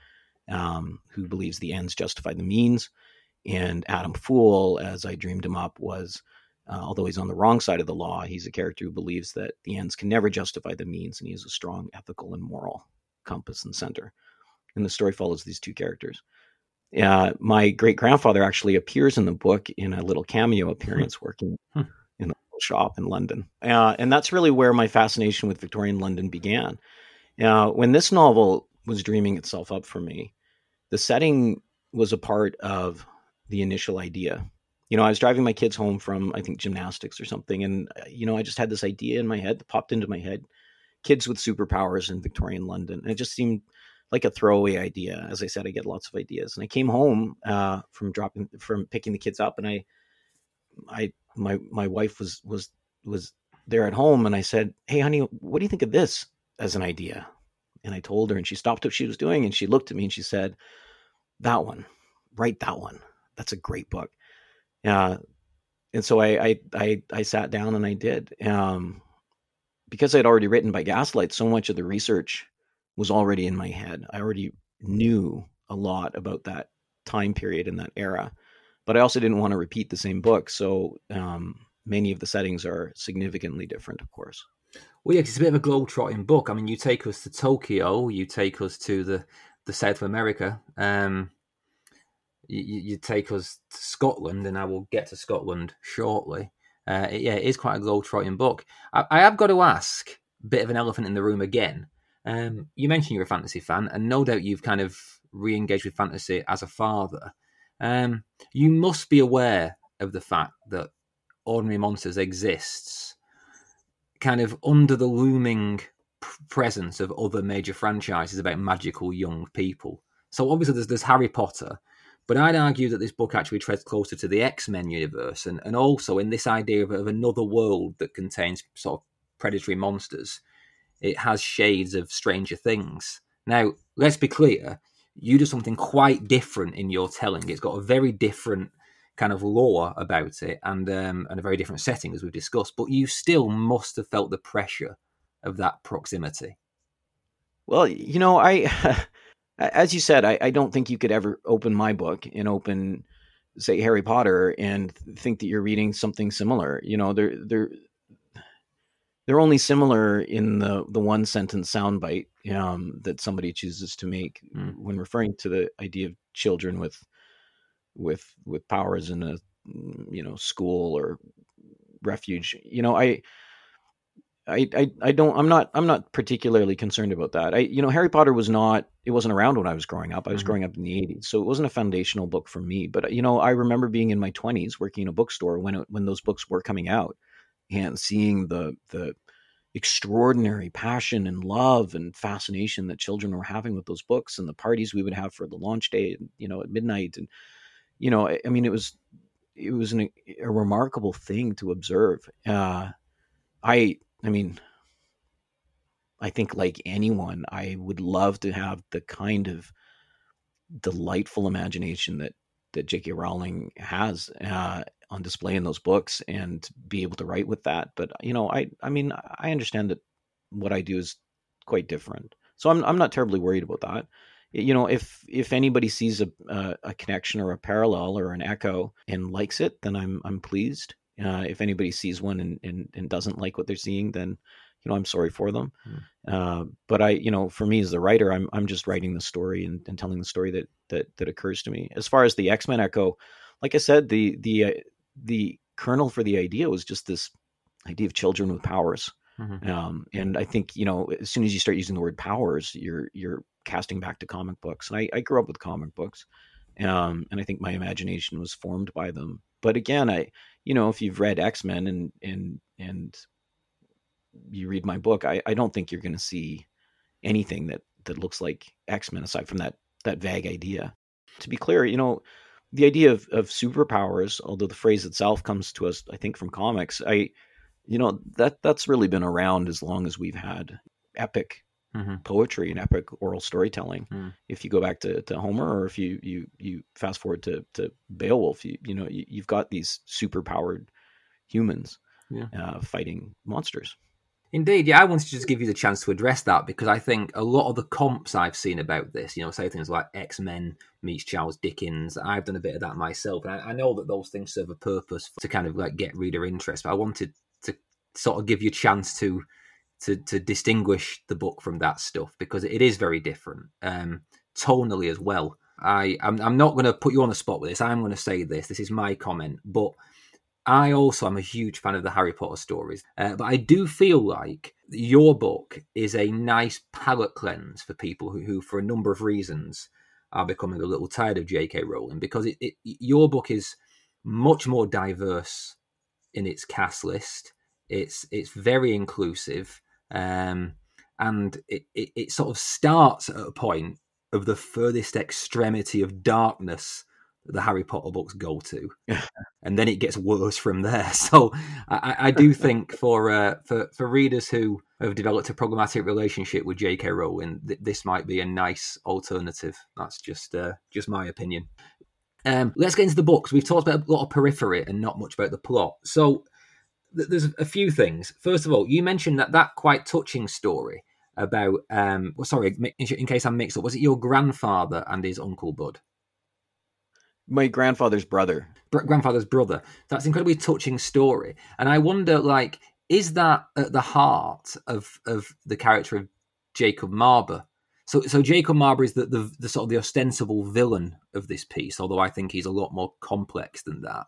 um, who believes the ends justify the means. And Adam Foole, as I dreamed him up, was, uh, although he's on the wrong side of the law, he's a character who believes that the ends can never justify the means, and he has a strong ethical and moral compass and center. And the story follows these two characters. Uh, my great grandfather actually appears in the book in a little cameo hmm. appearance working hmm. in a shop in London. Uh, and that's really where my fascination with Victorian London began. Uh, when this novel was dreaming itself up for me, the setting was a part of the initial idea. You know, I was driving my kids home from, I think, gymnastics or something. And, uh, you know, I just had this idea in my head that popped into my head kids with superpowers in Victorian London. And it just seemed like a throwaway idea. As I said, I get lots of ideas, and I came home uh, from dropping from picking the kids up, and I, I my my wife was was was there at home, and I said, "Hey, honey, what do you think of this as an idea?" And I told her, and she stopped what she was doing, and she looked at me and she said, "That one, write that one. That's a great book." Uh, and so I, I I I sat down and I did. Um, because I'd already written by Gaslight, so much of the research was already in my head. I already knew a lot about that time period and that era, but I also didn't want to repeat the same book. So um, many of the settings are significantly different, of course. Well, yeah, it's a bit of a globe-trotting book. I mean, you take us to Tokyo, you take us to the the South of America. Um, you, you take us to Scotland, and I will get to Scotland shortly. Uh, yeah, it is quite a globe-trotting book. I, I, have got to ask, bit of an elephant in the room again. Um, you mentioned you're a fantasy fan, and no doubt you've kind of re-engaged with fantasy as a father. Um, you must be aware of the fact that Ordinary Monsters exists kind of under the looming presence of other major franchises about magical young people. So obviously there's, there's Harry Potter, but I'd argue that this book actually treads closer to the X Men universe and, and also in this idea of, of another world that contains sort of predatory monsters. It has shades of Stranger Things. Now, let's be clear, you do something quite different in your telling. It's got a very different kind of lore about it and um, and a very different setting as we've discussed, but you still must have felt the pressure of that proximity. Well, you know, I as you said, I, I don't think you could ever open my book and open, say, Harry Potter and think that you're reading something similar. You know, they're they're they're only similar in the the one sentence soundbite um, that somebody chooses to make mm. when referring to the idea of children with with with powers in a you know school or refuge. You know, I I, I, I don't I'm not I'm not particularly concerned about that. I you know Harry Potter was not it wasn't around when I was growing up. I was mm-hmm. growing up in the 80s. So it wasn't a foundational book for me, but you know I remember being in my 20s working in a bookstore when it, when those books were coming out and seeing the the extraordinary passion and love and fascination that children were having with those books and the parties we would have for the launch day you know at midnight and you know I, I mean it was it was an, a remarkable thing to observe. Uh, I I mean, I think like anyone, I would love to have the kind of delightful imagination that that J.K. Rowling has uh, on display in those books, and be able to write with that. But you know, I I mean, I understand that what I do is quite different, so I'm I'm not terribly worried about that. You know, if if anybody sees a a, a connection or a parallel or an echo and likes it, then I'm I'm pleased. Uh, if anybody sees one and, and, and doesn't like what they're seeing, then you know I'm sorry for them. Mm. Uh, but I, you know, for me as the writer, I'm I'm just writing the story and, and telling the story that that that occurs to me. As far as the X Men Echo, like I said, the the uh, the kernel for the idea was just this idea of children with powers. Mm-hmm. Um, and I think you know, as soon as you start using the word powers, you're you're casting back to comic books. And I, I grew up with comic books, um, and I think my imagination was formed by them. But again, I you know, if you've read X Men and and and you read my book, I, I don't think you're going to see anything that that looks like X Men aside from that that vague idea. To be clear, you know, the idea of of superpowers, although the phrase itself comes to us, I think, from comics, I, you know, that that's really been around as long as we've had epic mm-hmm. poetry and epic oral storytelling. Mm. If you go back to, to Homer, or if you you you fast forward to to Beowulf, you you know you, have got these super powered humans yeah. uh, fighting monsters. Indeed, yeah, I wanted to just give you the chance to address that because I think a lot of the comps I've seen about this, you know, say things like X Men meets Charles Dickens. I've done a bit of that myself, and I, I, know that those things serve a purpose to kind of like get reader interest. But I wanted to sort of give you a chance to to to distinguish the book from that stuff because it is very different, um, tonally as well. I I'm, I'm not going to put you on the spot with this. I'm going to say this. This is my comment, but I also am a huge fan of the Harry Potter stories. Uh, but I do feel like your book is a nice palate cleanse for people who, who for a number of reasons, are becoming a little tired of J.K. Rowling because it, it, your book is much more diverse in its cast list. It's it's very inclusive. Um, and it, it, it sort of starts at a point of the furthest extremity of darkness the Harry Potter books go to, and then it gets worse from there. So I, I do think for uh, for for readers who have developed a problematic relationship with J.K. Rowling, th- this might be a nice alternative. That's just uh, just my opinion. Um, let's get into the books. We've talked about a lot of periphery and not much about the plot. So th- there's a few things. First of all, you mentioned that that quite touching story about um well, sorry in case i'm mixed up was it your grandfather and his uncle bud my grandfather's brother. Grandfather's brother. That's an incredibly touching story. And i wonder like is that at the heart of of the character of jacob marber? So so jacob marber is the, the, the sort of the ostensible villain of this piece although i think he's a lot more complex than that.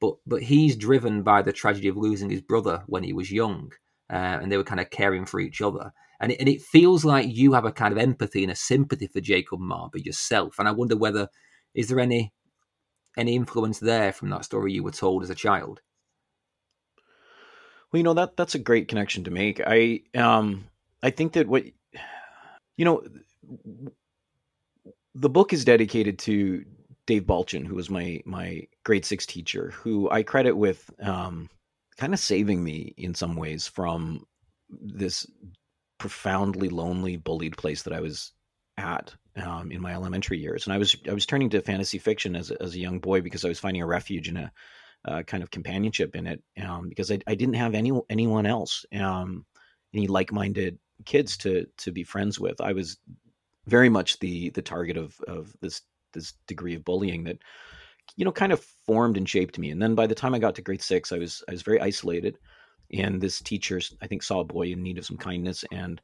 But but he's driven by the tragedy of losing his brother when he was young uh, and they were kind of caring for each other. And it, and it feels like you have a kind of empathy and a sympathy for Jacob Marber yourself. And I wonder whether is there any any influence there from that story you were told as a child? Well, you know that that's a great connection to make. I um I think that what you know the book is dedicated to Dave Balchin, who was my my grade six teacher, who I credit with um, kind of saving me in some ways from this profoundly lonely, bullied place that I was at um, in my elementary years. And I was I was turning to fantasy fiction as a, as a young boy because I was finding a refuge and a uh, kind of companionship in it um, because I, I didn't have any anyone else, um, any like minded kids to to be friends with. I was very much the the target of of this this degree of bullying that you know kind of formed and shaped me. And then by the time I got to grade six, I was I was very isolated and this teacher i think saw a boy in need of some kindness and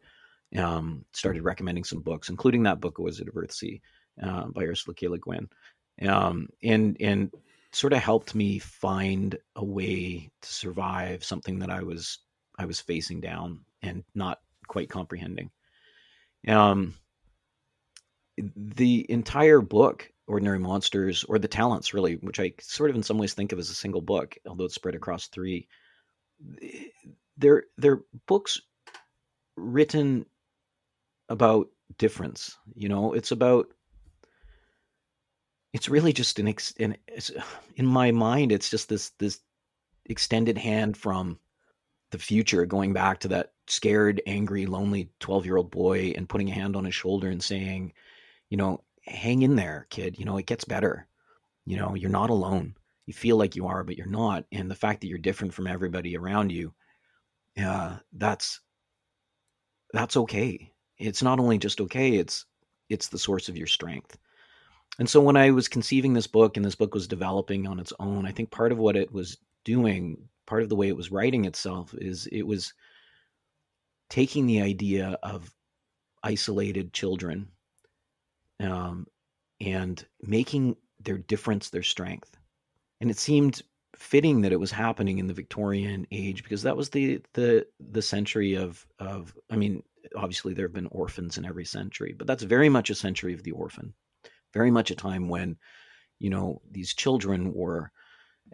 um, started recommending some books including that book a wizard of earthsea uh, by ursula k. Le guin. Um, and and sort of helped me find a way to survive something that i was i was facing down and not quite comprehending. Um, the entire book ordinary monsters or the talents really which i sort of in some ways think of as a single book although it's spread across three they're they're books written about difference. You know, it's about it's really just an, ex, an in my mind it's just this this extended hand from the future going back to that scared angry lonely 12 year old boy and putting a hand on his shoulder and saying you know hang in there kid you know it gets better you know you're not alone you feel like you are, but you're not. And the fact that you're different from everybody around you, uh, that's that's okay. It's not only just okay; it's it's the source of your strength. And so when I was conceiving this book and this book was developing on its own, I think part of what it was doing, part of the way it was writing itself, is it was taking the idea of isolated children um, and making their difference their strength and it seemed fitting that it was happening in the Victorian age because that was the the the century of of I mean obviously there have been orphans in every century but that's very much a century of the orphan very much a time when you know these children were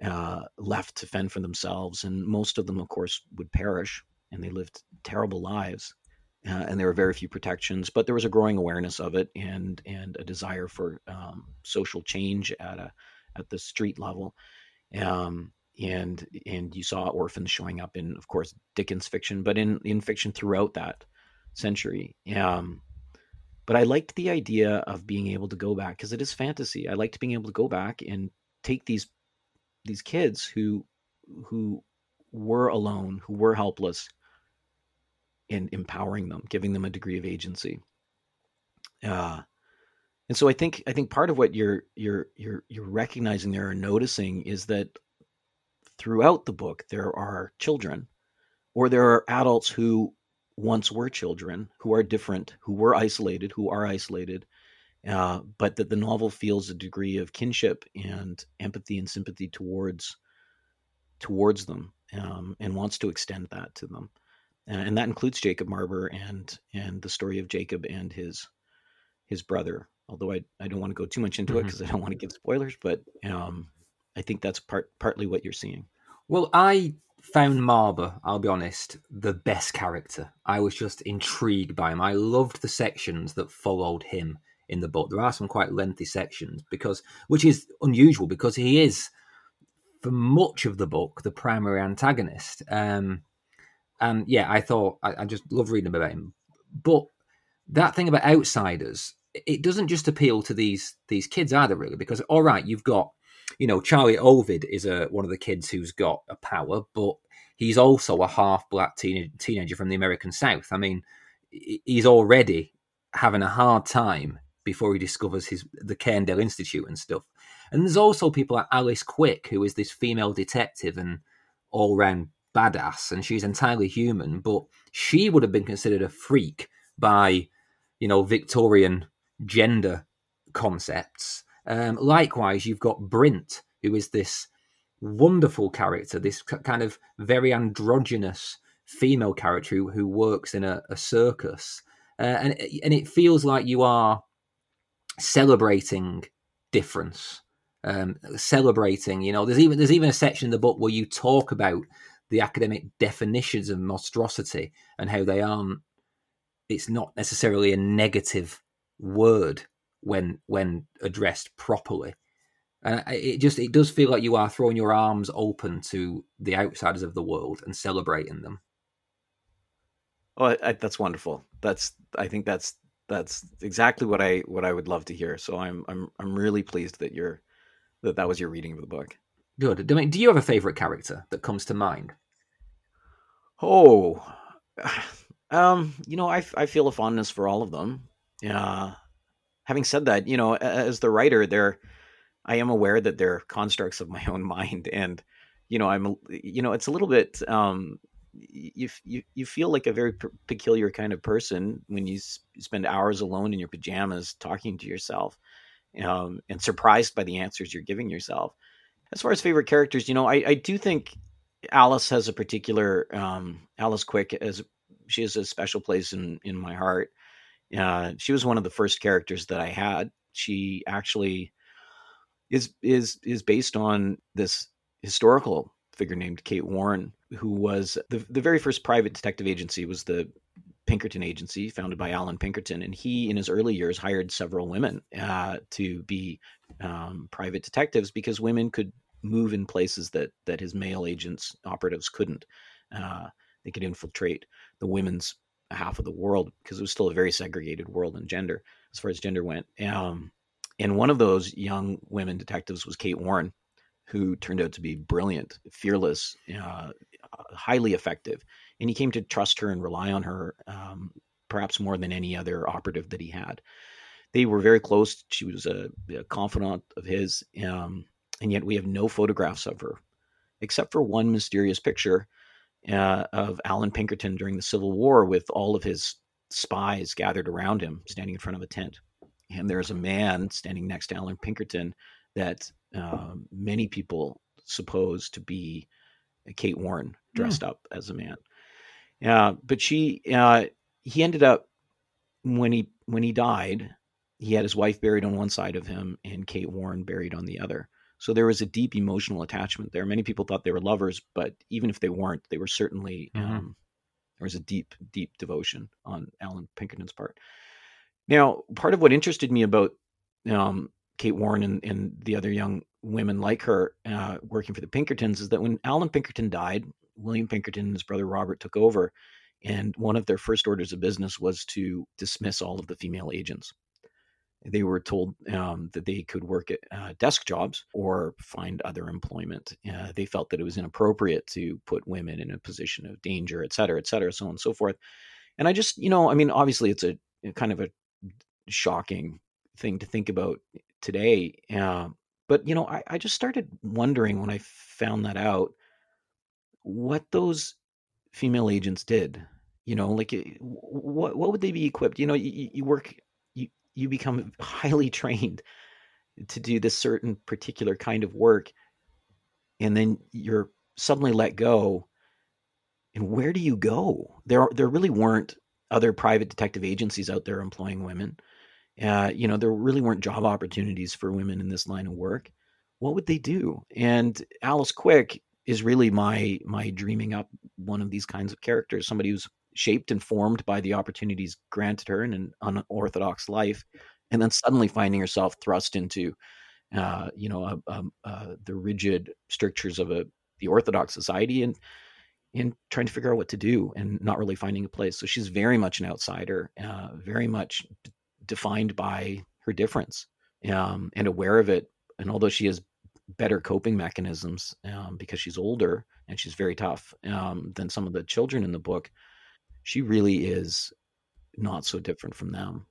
uh, left to fend for themselves and most of them of course would perish and they lived terrible lives uh, and there were very few protections but there was a growing awareness of it and and a desire for um, social change at a at the street level. Um, and and you saw orphans showing up in, of course, Dickens fiction, but in in fiction throughout that century. Um, but I liked the idea of being able to go back because it is fantasy. I liked being able to go back and take these these kids who who were alone, who were helpless, and empowering them, giving them a degree of agency. Uh, and so I think I think part of what you're you're you're you're recognizing there or noticing is that throughout the book there are children or there are adults who once were children who are different, who were isolated, who are isolated, uh, but that the novel feels a degree of kinship and empathy and sympathy towards towards them um, and wants to extend that to them, uh, and that includes Jacob Marber and and the story of Jacob and his his brother although I, I don't want to go too much into mm-hmm. it because I don't want to give spoilers, but um, I think that's part partly what you're seeing. Well, I found Marber, I'll be honest, the best character. I was just intrigued by him. I loved the sections that followed him in the book. There are some quite lengthy sections because, which is unusual because he is, for much of the book, the primary antagonist. Um, and yeah, I thought I, I just love reading about him. But that thing about outsiders, it doesn't just appeal to these these kids either, really. Because all right, you've got you know Charlie Ovid is a one of the kids who's got a power, but he's also a half black teen, teenager from the American South. I mean, he's already having a hard time before he discovers his the Cairndale Institute and stuff. And there's also people like Alice Quick, who is this female detective and all round badass, and she's entirely human, but she would have been considered a freak by, you know, Victorian gender concepts. Um, likewise, you've got Brynt, who is this wonderful character, this kind of very androgynous female character who, who works in a, a circus. Uh, and and it feels like you are celebrating difference, um, celebrating. You know, there's even there's even a section in the book where you talk about the academic definitions of monstrosity and how they aren't. It's not necessarily a negative word when when addressed properly. And it just it does feel like you are throwing your arms open to the outsiders of the world and celebrating them. Oh, I, I, that's wonderful. That's I think that's that's exactly what I what I would love to hear. So I'm I'm I'm really pleased that you're that that was your reading of the book. Good. I mean, do you have a favorite character that comes to mind? Oh, um, you know, I I feel a fondness for all of them. Yeah. Having said that, you know, as the writer, there, I am aware that they're constructs of my own mind, and you know, I'm, you know, it's a little bit um, you you you feel like a very p- peculiar kind of person when you s- spend hours alone in your pajamas talking to yourself um, and surprised by the answers you're giving yourself. As far as favorite characters, you know, I, I do think Alice has a particular um, Alice Quick as she has a special place in in my heart. Uh, she was one of the first characters that I had. She actually is is is based on this historical figure named Kate Warren, who was the the very first private detective agency was the Pinkerton Agency, founded by Allan Pinkerton, and he, in his early years, hired several women uh, to be um, private detectives because women could move in places that that his male agents operatives couldn't. Uh, they could infiltrate the women's half of the world because it was still a very segregated world in gender as far as gender went. Um, and one of those young women detectives was Kate Warren, who turned out to be brilliant, fearless, uh, highly effective. And he came to trust her and rely on her, um, perhaps more than any other operative that he had. They were very close. She was a, a confidant of his, um, and yet we have no photographs of her, except for one mysterious picture uh, of Allan Pinkerton during the Civil War with all of his spies gathered around him, standing in front of a tent. And there's a man standing next to Allan Pinkerton that uh, many people suppose to be Kate Warren hmm. dressed mm. up as a man. Uh, but she, uh, he ended up when he when he died, he had his wife buried on one side of him and Kate Warren buried on the other. So there was a deep emotional attachment there. Many people thought they were lovers, but even if they weren't, they were certainly mm-hmm. um, there was a deep, deep devotion on Allan Pinkerton's part. Now, part of what interested me about um, Kate Warren and, and the other young women like her uh, working for the Pinkertons is that when Allan Pinkerton died, William Pinkerton and his brother Robert took over, and one of their first orders of business was to dismiss all of the female agents. They were told um, that they could work at uh, desk jobs or find other employment. Uh, they felt that it was inappropriate to put women in a position of danger, et cetera, et cetera, so on and so forth. And I just, you know, I mean, obviously it's a kind of a shocking thing to think about today. Uh, but you know, I, I just started wondering when I found that out what those female agents did. You know, like eh, what what would they be equipped? You know, you, you work, you become highly trained to do this certain particular kind of work, and then you're suddenly let go. And where do you go? There there really weren't other private detective agencies out there employing women. Uh, you know, there really weren't job opportunities for women in this line of work. What would they do? And Alice Quick is really my my dreaming up one of these kinds of characters, somebody who's shaped and formed by the opportunities granted her in an unorthodox life, and then suddenly finding herself thrust into, uh, you know, a, a, a, the rigid strictures of a the orthodox society and and trying to figure out what to do and not really finding a place. So she's very much an outsider, uh, very much d- defined by her difference um, and aware of it. And although she has better coping mechanisms um, because she's older and she's very tough um, than some of the children in the book, she really is not so different from them.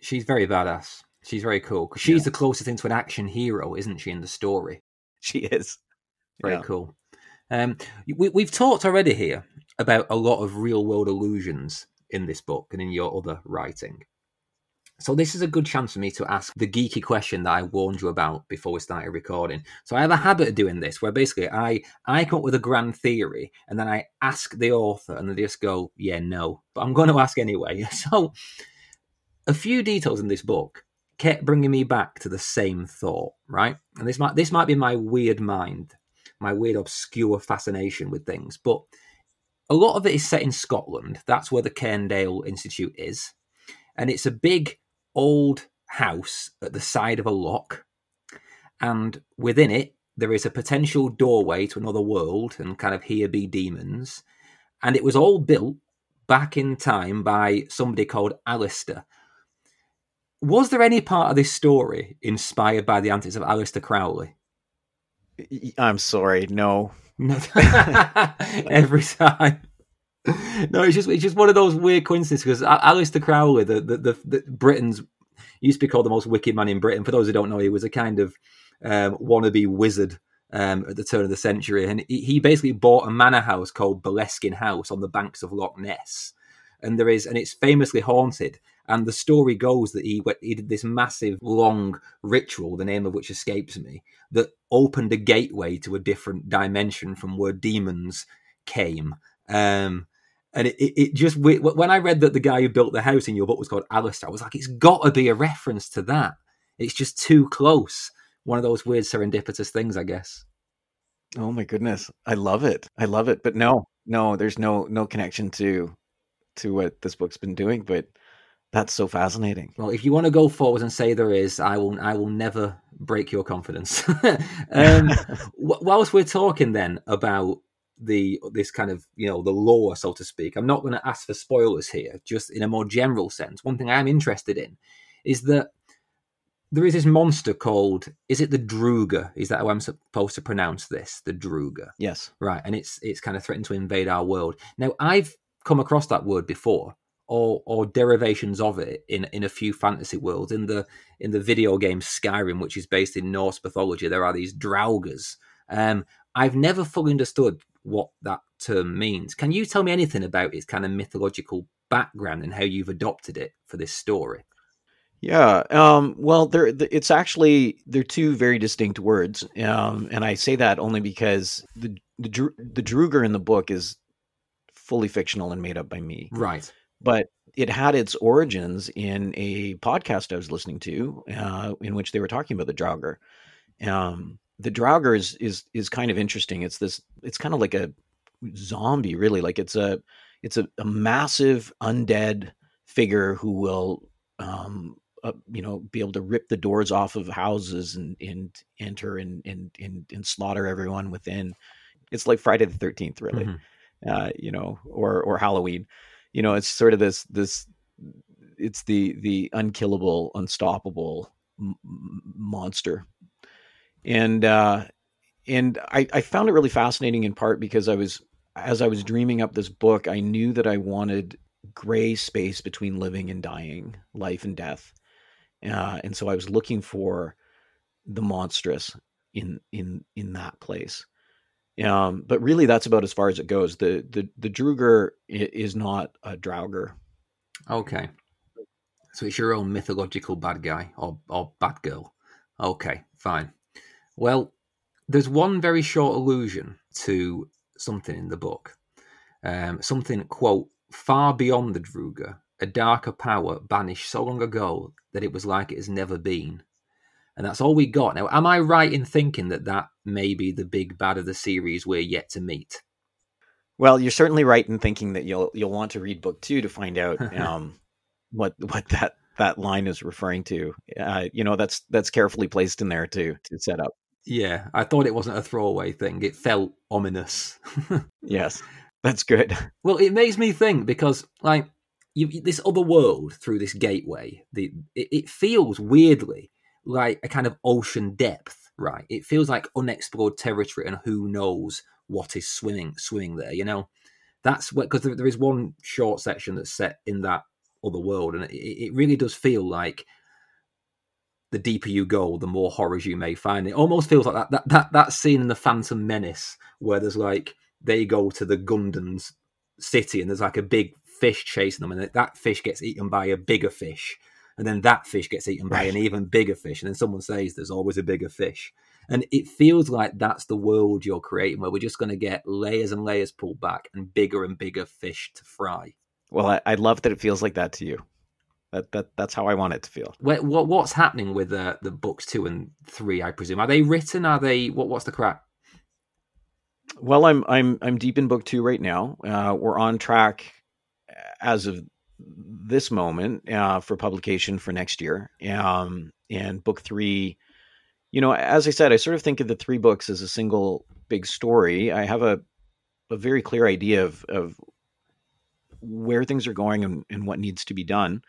She's very badass. She's very cool. because She's yeah. the closest thing to an action hero, isn't she, in the story? She is. Very yeah. cool. Um, we, we've talked already here about a lot of real world illusions in this book and in your other writing. So this is a good chance for me to ask the geeky question that I warned you about before we started recording. So I have a habit of doing this where basically I I come up with a grand theory and then I ask the author and they just go, yeah, no. But I'm going to ask anyway. So a few details in this book kept bringing me back to the same thought, right? And this might this might be my weird mind, my weird obscure fascination with things, but a lot of it is set in Scotland. That's where the Cairndale Institute is. And it's a big old house at the side of a loch, and within it there is a potential doorway to another world and kind of here be demons. And it was all built back in time by somebody called Alistair. Was there any part of this story inspired by the antics of Aleister Crowley? I'm sorry, no. No. Every time. no, it's just it's just one of those weird coincidences because Aleister Crowley, the, the the, the Britain's used to be called the most wicked man in Britain. For those who don't know, he was a kind of um, wannabe wizard um, at the turn of the century, and he, he basically bought a manor house called Boleskine House on the banks of Loch Ness, and there is and it's famously haunted. And the story goes that he he did this massive long ritual, the name of which escapes me, that opened a gateway to a different dimension from where demons came. Um, and it, it, it, just when I read that the guy who built the house in your book was called Alistair, I was like, it's got to be a reference to that. It's just too close. One of those weird serendipitous things, I guess. Oh my goodness, I love it. I love it. But no, no, there's no no connection to to what this book's been doing. But that's so fascinating. Well, if you want to go forward and say there is, I will. I will never break your confidence. um, whilst we're talking then about the this kind of you know the lore, so to speak. I'm not going to ask for spoilers here, just in a more general sense. One thing I am interested in is that there is this monster called is it the Drughr? Is that how I'm supposed to pronounce this? The Drughr. Yes. Right, and it's it's kind of threatened to invade our world. Now I've come across that word before, or or derivations of it in in a few fantasy worlds. In the in the video game Skyrim, which is based in Norse mythology, there are these Draugas. Um, I've never fully understood what that term means. Can you tell me anything about its kind of mythological background and how you've adopted it for this story? Yeah, um, well, they're, it's actually they're two very distinct words, um, and I say that only because the the the Drughr in the book is fully fictional and made up by me, right? But it had its origins in a podcast I was listening to, uh, in which they were talking about the Draugr. Um, the Draugr is is is kind of interesting. It's this. It's kind of like a zombie, really. Like it's a it's a, a massive undead figure who will, um, uh, you know, be able to rip the doors off of houses and and enter and and and, and slaughter everyone within. It's like Friday the Thirteenth, really. Mm-hmm. Uh, you know, or or Halloween. You know, it's sort of this this. It's the the unkillable, unstoppable m- monster and uh, and I, I found it really fascinating in part because I was as I was dreaming up this book, I knew that I wanted gray space between living and dying, life and death, uh, and so I was looking for the monstrous in in in that place. Um, but really, that's about as far as it goes. The the the Drughr is not a Draugr. Okay, so it's your own mythological bad guy or or bad girl. Okay, fine. Well, there's one very short allusion to something in the book. Um, something, quote, far beyond the Drughr, a darker power banished so long ago that it was like it has never been. and that's all we got. Now, am I right in thinking that that may be the big bad of the series we're yet to meet? Well, you're certainly right in thinking that you'll you'll want to read book two to find out um, what what that that line is referring to. Uh, you know, that's that's carefully placed in there to to set up. Yeah, I thought it wasn't a throwaway thing. It felt ominous. yes, that's good. Well, it makes me think because like you, this other world through this gateway, the it, it feels weirdly like a kind of ocean depth, right? It feels like unexplored territory, and who knows what is swimming swimming there. You know, that's what because there, there is one short section that's set in that other world, and it, it really does feel like the deeper you go, the more horrors you may find. It almost feels like that that that, that scene in the Phantom Menace where there's like they go to the Gungan's city and there's like a big fish chasing them, and that fish gets eaten by a bigger fish, and then that fish gets eaten by an even bigger fish, and then someone says there's always a bigger fish. And it feels like that's the world you're creating, where we're just going to get layers and layers pulled back and bigger and bigger fish to fry. Well, I, I love that it feels like that to you. That that that's how I want it to feel. What, what what's happening with uh, the books two and three? I presume are they written? Are they what? What's the crap? Well, I'm I'm I'm deep in book two right now. Uh, we're on track as of this moment uh, for publication for next year. Um, and book three, you know, as I said, I sort of think of the three books as a single big story. I have a a very clear idea of of where things are going and, and what needs to be done.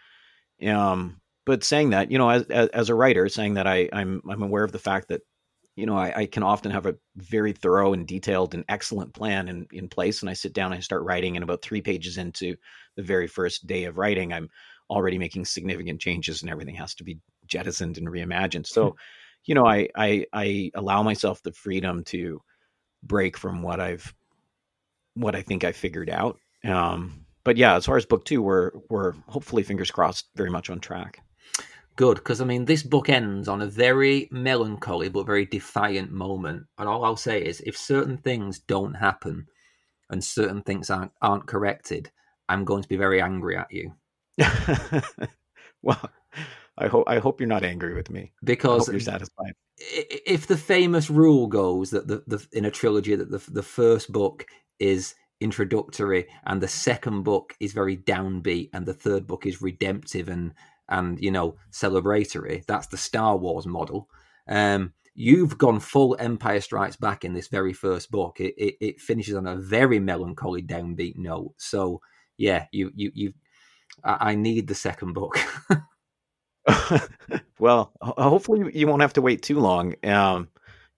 Um, but saying that, you know, as, as, as a writer, saying that I, I'm I'm aware of the fact that you know I, I, can often have a very thorough and detailed and excellent plan in, in place, and I sit down and I start writing, and about three pages into the very first day of writing, I'm already making significant changes, and everything has to be jettisoned and reimagined. So, you know, I I, I allow myself the freedom to break from what I've what I think I figured out. Um, but yeah, as far as book two, we're we're hopefully fingers crossed, very much on track. Good, because I mean, this book ends on a very melancholy but very defiant moment. And all I'll say is, if certain things don't happen and certain things aren't aren't corrected, I'm going to be very angry at you. well, I hope I hope you're not angry with me because you're satisfied. If the famous rule goes that the, the in a trilogy that the the first book is introductory and the second book is very downbeat and the third book is redemptive and and you know celebratory. That's the star wars model. Um you've gone full empire strikes back in this very first book. It, it, it finishes on a very melancholy downbeat note. So yeah you you you i, I need the second book. Well hopefully you won't have to wait too long. Um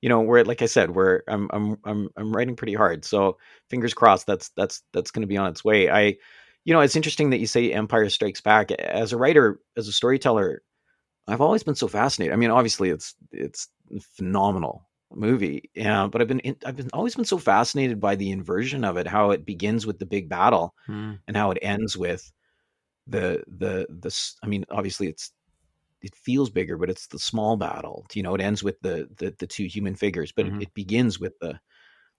you know, we're like I said, we're I'm I'm I'm I'm writing pretty hard. So fingers crossed that's that's that's going to be on its way. I you know, it's interesting that you say Empire Strikes Back as a writer, as a storyteller, I've always been so fascinated. I mean, obviously it's it's phenomenal movie. Yeah, but I've been I've been always been so fascinated by the inversion of it, how it begins with the big battle hmm. and how it ends with the the the I mean, obviously it's it feels bigger, but it's the small battle. You know, it ends with the the, the two human figures, but mm-hmm. it, it, begins with the,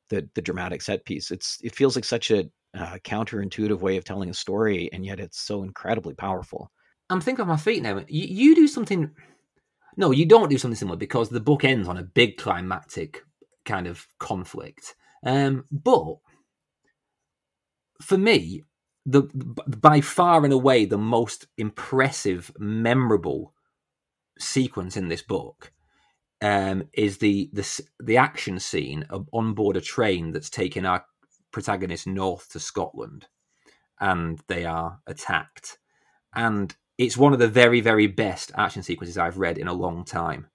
the the dramatic set piece. It's it feels like such a uh, counterintuitive way of telling a story, and yet it's so incredibly powerful. I'm thinking on my feet now. You, you do something. No, you don't do something similar because the book ends on a big climactic kind of conflict. Um, but for me, the by far and away the most impressive, memorable sequence in this book um, is the, the the action scene on board a train that's taking our protagonist north to Scotland, and they are attacked, and it's one of the very very best action sequences I've read in a long time,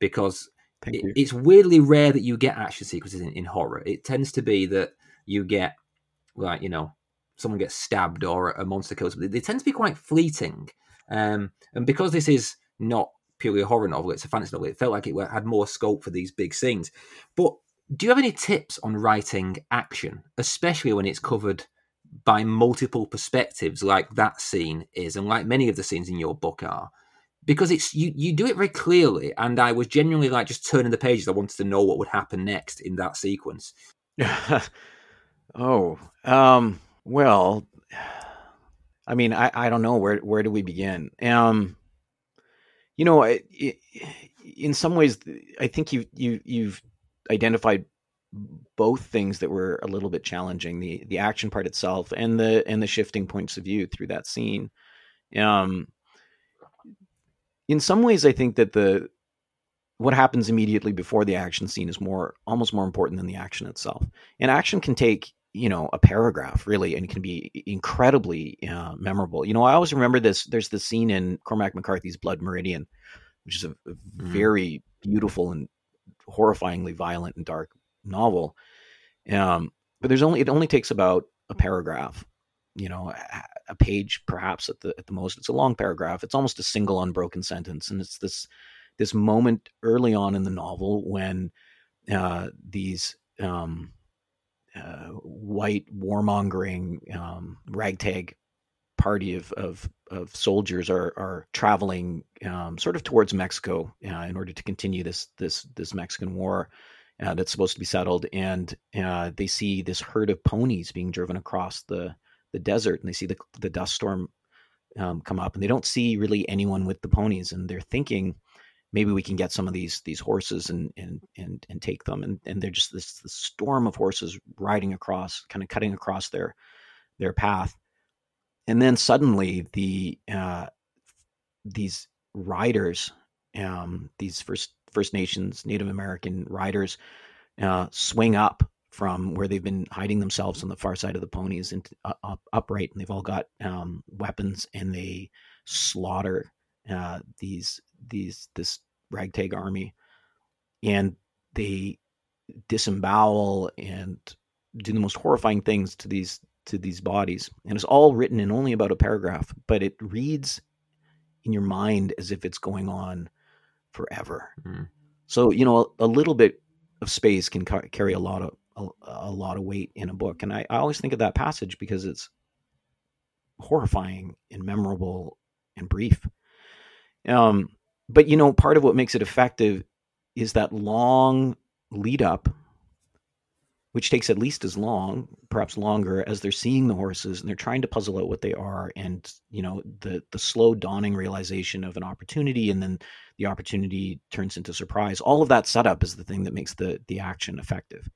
because it, it's weirdly rare that you get action sequences in, in horror. It tends to be that you get like you know someone gets stabbed or a monster kills. Them. They tend to be quite fleeting, um, and because this is not purely a horror novel, it's a fantasy novel. It felt like it had more scope for these big scenes. But do you have any tips on writing action, especially when it's covered by multiple perspectives, like that scene is, and like many of the scenes in your book are? Because it's you, you do it very clearly, and I was genuinely like just turning the pages. I wanted to know what would happen next in that sequence. oh, um, well, I mean, I, I don't know where where do we begin? Um, you know, in some ways, I think you you you've identified both things that were a little bit challenging the the action part itself and the and the shifting points of view through that scene. Um in some ways i think that the what happens immediately before the action scene is more almost more important than the action itself. And action can take you know a paragraph really and can be incredibly uh, memorable you know i always remember this there's the scene in cormac mccarthy's blood meridian which is a, mm. very beautiful and horrifyingly violent and dark novel. Um, but there's only it only takes about a paragraph, you know, a, a, page perhaps at the at the most. It's a long paragraph. It's almost a single unbroken sentence, and it's this this moment early on in the novel when uh, these um, uh, white warmongering um, ragtag party of, of, of soldiers are, are traveling um, sort of towards Mexico uh, in order to continue this this this Mexican war uh, that's supposed to be settled, and uh, they see this herd of ponies being driven across the the desert, and they see the the dust storm um, come up, and they don't see really anyone with the ponies, and they're thinking maybe we can get some of these these horses and and and and take them, and and they're just this, this storm of horses riding across, kind of cutting across their their path, and then suddenly the uh, these riders, um, these first First Nations, Native American riders uh, swing up from where they've been hiding themselves on the far side of the ponies and uh, up, upright, and they've all got um, weapons, and they slaughter uh, these these this ragtag army, and they disembowel and do the most horrifying things to these to these bodies, and it's all written in only about a paragraph, but it reads in your mind as if it's going on forever. Mm. So you know, a, a, little bit of space can ca- carry a lot of a, a, lot of weight in a book, and I, I always think of that passage because it's horrifying and memorable and brief. Um, but you know, part of what makes it effective is that long lead up which takes at least as long, perhaps longer, as they're seeing the horses and they're trying to puzzle out what they are, and you know the the slow dawning realization of an opportunity, and then the opportunity turns into surprise. All of that setup is the thing that makes the the action effective.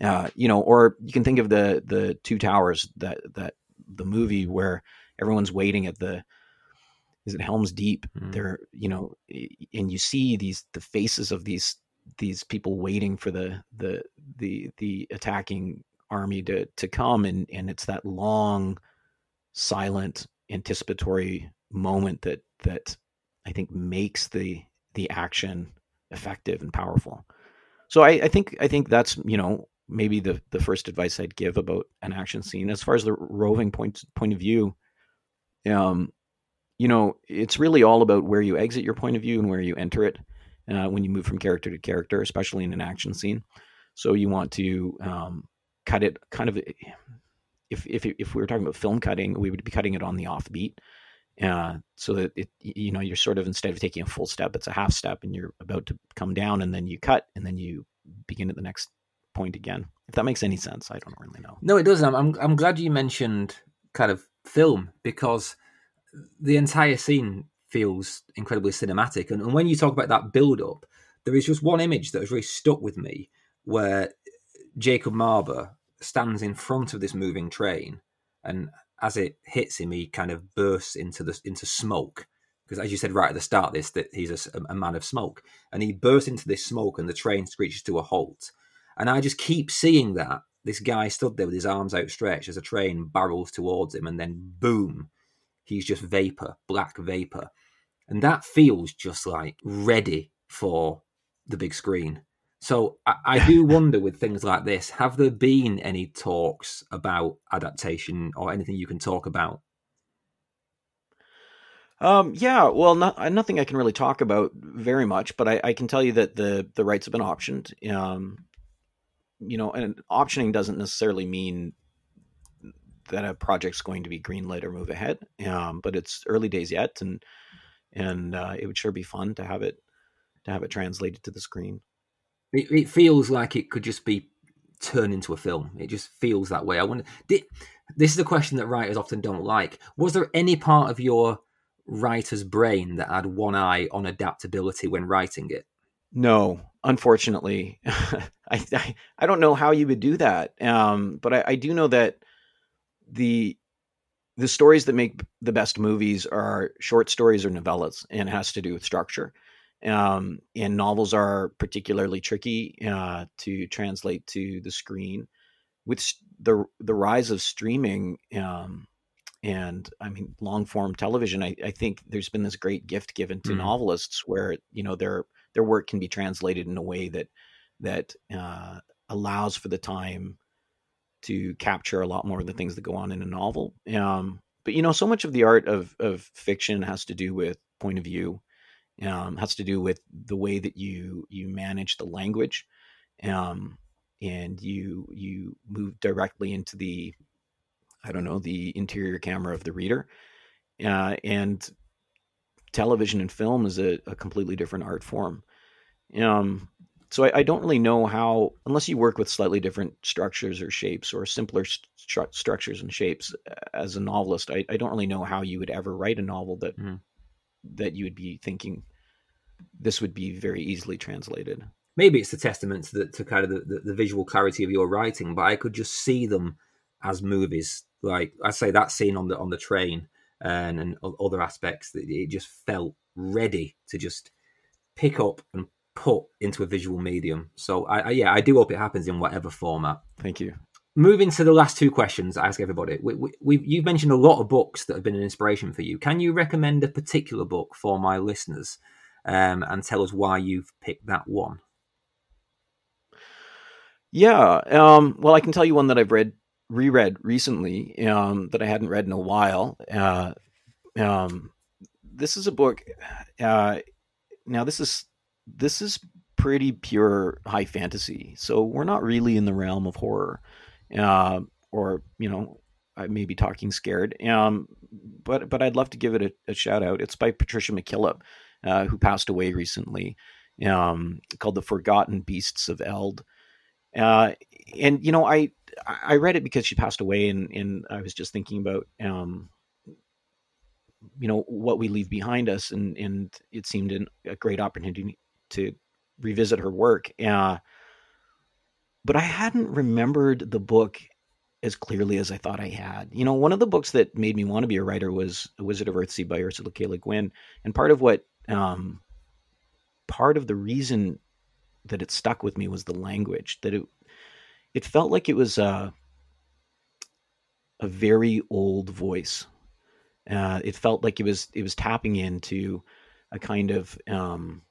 Uh, you know, or you can think of the the two towers that that the movie where everyone's waiting at the is it Helm's Deep? Mm. There, you know, and you see these the faces of these these people waiting for the the the the attacking army to to come and and it's that long silent anticipatory moment that that I think makes the the action effective and powerful. So I, I think I think that's you know maybe the the first advice I'd give about an action scene as far as the roving point point of view. Um, you know, it's really all about where you exit your point of view and where you enter it uh, when you move from character to character, especially in an action scene. So you want to um, cut it kind of. If, if if we were talking about film cutting, we would be cutting it on the offbeat, uh, so that it you know you're sort of instead of taking a full step, it's a half step, and you're about to come down, and then you cut, and then you begin at the next point again. If that makes any sense, I don't really know. No, it doesn't. I'm I'm glad you mentioned kind of film because the entire scene feels incredibly cinematic. And, and when you talk about that build up, there is just one image that has really stuck with me where Jacob Marber stands in front of this moving train and as it hits him he kind of bursts into the into smoke because as you said right at the start this that he's a, a, man of smoke and he bursts into this smoke and the train screeches to a halt and i just keep seeing that this guy stood there with his arms outstretched as a train barrels towards him and then boom he's just vapor black vapor and that feels just like ready for the big screen. So I, I do wonder with things like this, have there been any talks about adaptation or anything you can talk about? Um, yeah, well, not, uh, nothing I can really talk about very much, but I, I, can tell you that the the rights have been optioned. Um, you know, and optioning doesn't necessarily mean that a project's going to be greenlit or move ahead. Um, but it's early days yet, and and uh, it would sure be fun to have it to have it translated to the screen. It, it, feels like it could just be turned into a film. It just feels that way. I wonder. Did, this is a question that writers often don't like. Was there any part of your writer's brain that had one eye on adaptability when writing it? No, unfortunately, I, I, I don't know how you would do that. Um, but I, I do know that the the stories that make the best movies are short stories or novellas, and it has to do with structure. Um, and novels are particularly tricky uh, to translate to the screen. With the the rise of streaming um, and I mean long form television, I, I, think there's been this great gift given to mm. novelists where you know their their work can be translated in a way that that uh, allows for the time to capture a lot more of the things that go on in a novel. Um, but you know, so much of the art of of fiction has to do with point of view, um, has to do with the way that you you manage the language, um, and you you move directly into the I don't know the interior camera of the reader, uh, and television and film is a, a completely different art form. Um, so I, I, don't really know how, unless you work with slightly different structures or shapes or simpler stru- structures and shapes as a novelist, I, I, don't really know how you would ever write a novel that mm. that you would be thinking this would be very easily translated. Maybe it's a testament to, the, to kind of the, the, the visual clarity of your writing, but I could just see them as movies. Like I say, that scene on the on the train and, and other aspects, that it just felt ready to just pick up and put into a visual medium. So I, I, yeah, I do hope it happens in whatever format. Thank you. Moving to the last two questions, I ask everybody. We, we, you've mentioned a lot of books that have been an inspiration for you. Can you recommend a particular book for my listeners, um, and tell us why you've picked that one? Yeah, um, well, I can tell you one that I've read, reread recently um, that I hadn't read in a while. Uh, um, this is a book. Uh, now, this is this is pretty pure high fantasy. So we're not really in the realm of horror, uh, or you know, I may be talking scared. Um, but but I'd love to give it a, a shout out. It's by Patricia McKillip, uh, who passed away recently. Um, called The Forgotten Beasts of Eld. Uh, and you know, I I read it because she passed away, and and I was just thinking about um, you know what we leave behind us, and and it seemed an, a great opportunity to revisit her work. Uh, but I hadn't remembered the book as clearly as I thought I had. You know, one of the books that made me want to be a writer was A Wizard of Earthsea by Ursula K. Le Guin. And part of what, um, part of the reason that it stuck with me was the language, that it, it felt like it was a, a very old voice. Uh, it felt like it was, it was tapping into a kind of, um,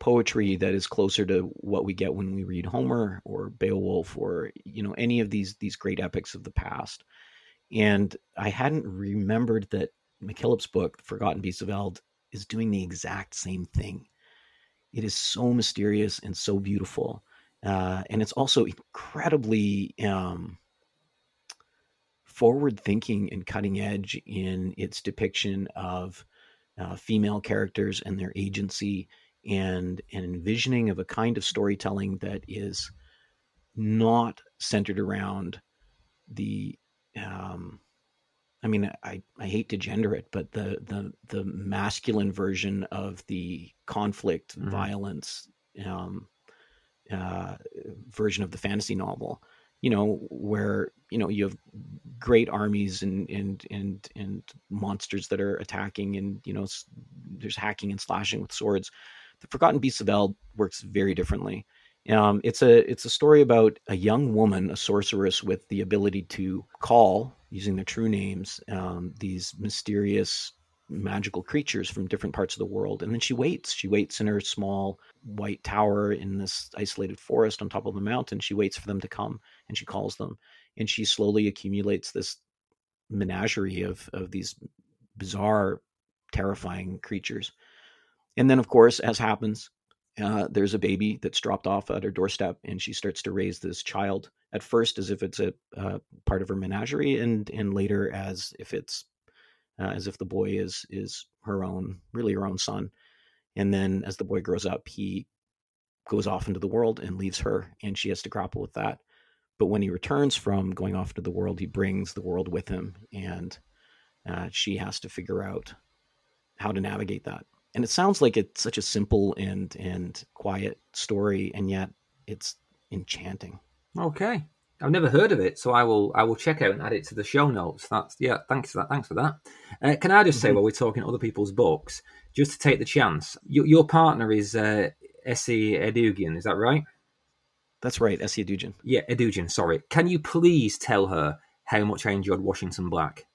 poetry that is closer to what we get when we read Homer or Beowulf or you know any of these these great epics of the past. And I hadn't remembered that McKillip's book, Forgotten Beasts of Eld, is doing the exact same thing. It is so mysterious and so beautiful, uh, and it's also incredibly um, forward thinking and cutting edge in its depiction of uh, female characters and their agency and an envisioning of a kind of storytelling that is not centered around the um, I mean, I, I hate to gender it, but the the the masculine version of the conflict, mm-hmm. violence, um, uh, version of the fantasy novel. You know, where you know you have great armies and and and and monsters that are attacking, and you know there's hacking and slashing with swords. The Forgotten Beasts of Eld works very differently. Um, it's a it's a story about a young woman, a sorceress with the ability to call using their true names um, these mysterious magical creatures from different parts of the world. And then she waits. She waits in her small white tower in this isolated forest on top of the mountain. She waits for them to come and she calls them. And she slowly accumulates this menagerie of, of these bizarre, terrifying creatures. And then, of course, as happens, uh, there's a baby that's dropped off at her doorstep, and she starts to raise this child at first as if it's a uh, part of her menagerie, and and later as if it's uh, as if the boy is is her own, really her own son. And then as the boy grows up, he goes off into the world and leaves her, and she has to grapple with that. But when he returns from going off to the world, he brings the world with him, and uh, she has to figure out how to navigate that. And it sounds like it's such a simple and and quiet story, and yet it's enchanting. Okay. I've never heard of it, so I will I will check out and add it to the show notes. That's yeah, thanks for that. Thanks for that. Uh, can I just say, mm-hmm. while we're talking other people's books, just to take the chance, your, your partner is uh, Esi Edugyan is that right? That's right, Esi Edugyan Yeah, Edugyan Sorry. Can you please tell her how much I enjoyed Washington Black?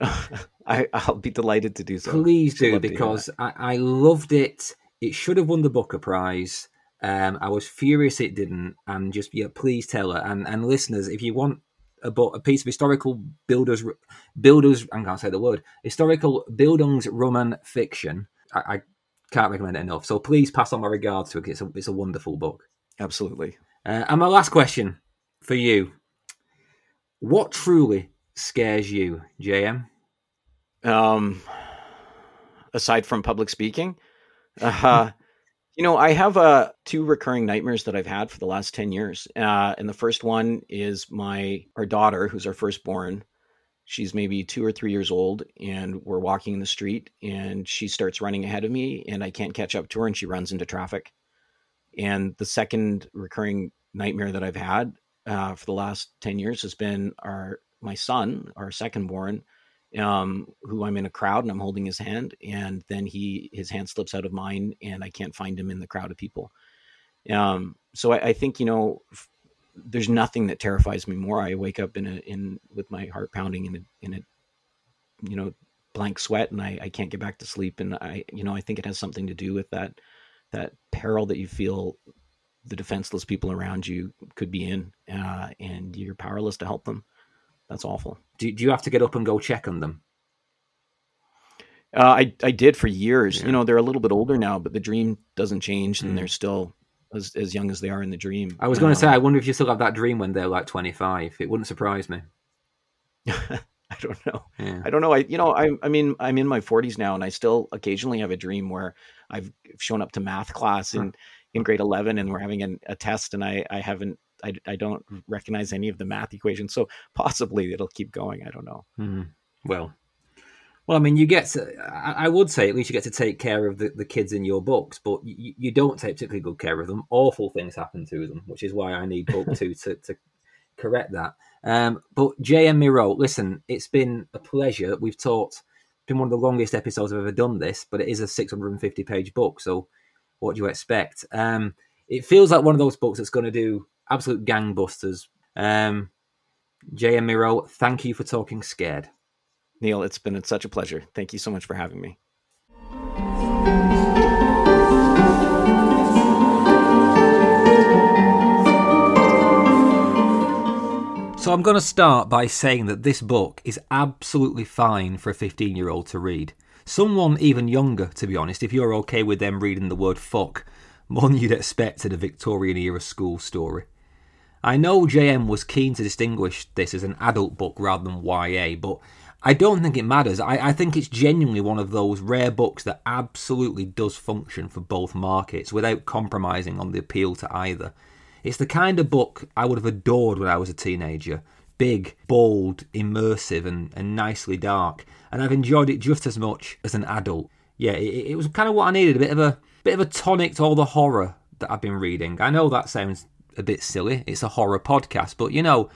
I, will be delighted to do so. Please do because I, I loved it. It should have won the Booker Prize. Um, I was furious it didn't, and just yeah, please tell her and and listeners if you want a, book, a piece of historical builders builders I can't say the word historical Bildungsroman fiction. I, I, can't recommend it enough. So please pass on my regards to it. It's a it's a wonderful book. Absolutely. Uh, and my last question for you: What truly scares you, JM? Um, aside from public speaking, uh, you know, I have uh, two recurring nightmares that I've had for the last 10 years. Uh, and the first one is my our daughter, who's our firstborn. She's maybe two or three years old, and we're walking in the street, and she starts running ahead of me, and I can't catch up to her, and she runs into traffic. And the second recurring nightmare that I've had uh, for the last 10 years has been our my son, our second born, um, who I'm in a crowd and I'm holding his hand, and then he his hand slips out of mine, and I can't find him in the crowd of people. Um, so I, I think you know, f- there's nothing that terrifies me more. I wake up in a in with my heart pounding in a in a you know blank sweat, and I, I can't get back to sleep, and I you know I think it has something to do with that that peril that you feel the defenseless people around you could be in, uh, and you're powerless to help them. That's awful. Do, do you have to get up and go check on them? Uh, I I did for years. Yeah. You know, they're a little bit older now, but the dream doesn't change, and mm. they're still as as young as they are in the dream. I was going to say, I wonder if you still have that dream when they're like twenty five. It wouldn't surprise me. I don't know. Yeah. I don't know. I you know I I mean I'm in my 40s now, and I still occasionally have a dream where I've shown up to math class in in grade 11, and we're having an, a test, and I I haven't I, I don't recognize any of the math equations. So possibly it'll keep going. I don't know. Mm. Well, well, I mean, you get to, I would say at least you get to take care of the, the kids in your books, but you, you don't take particularly good care of them. Awful things happen to them, which is why I need book two to, to correct that. Um, but JM Miro, listen, it's been a pleasure. We've talked, been one of the longest episodes I've ever done this, but it is a 650 page book. So what do you expect? Um, it feels like one of those books that's going to do absolute gangbusters. Um, JM Miro, thank you for talking scared. Neil, it's been such a pleasure. Thank you so much for having me. So I'm going to start by saying that this book is absolutely fine for a 15 year old to read. Someone even younger, to be honest, if you're okay with them reading the word fuck more than you'd expect in a Victorian era school story. I know JM was keen to distinguish this as an adult book rather than YA, but I don't think it matters. I, I, think it's genuinely one of those rare books that absolutely does function for both markets without compromising on the appeal to either. It's the kind of book I would have adored when I was a teenager. Big, bold, immersive, and, and nicely dark. And I've enjoyed it just as much as an adult. Yeah, it, it was kind of what I needed, a bit of a bit of a tonic to all the horror that I've been reading. I know that sounds a bit silly. It's a horror podcast, but you know,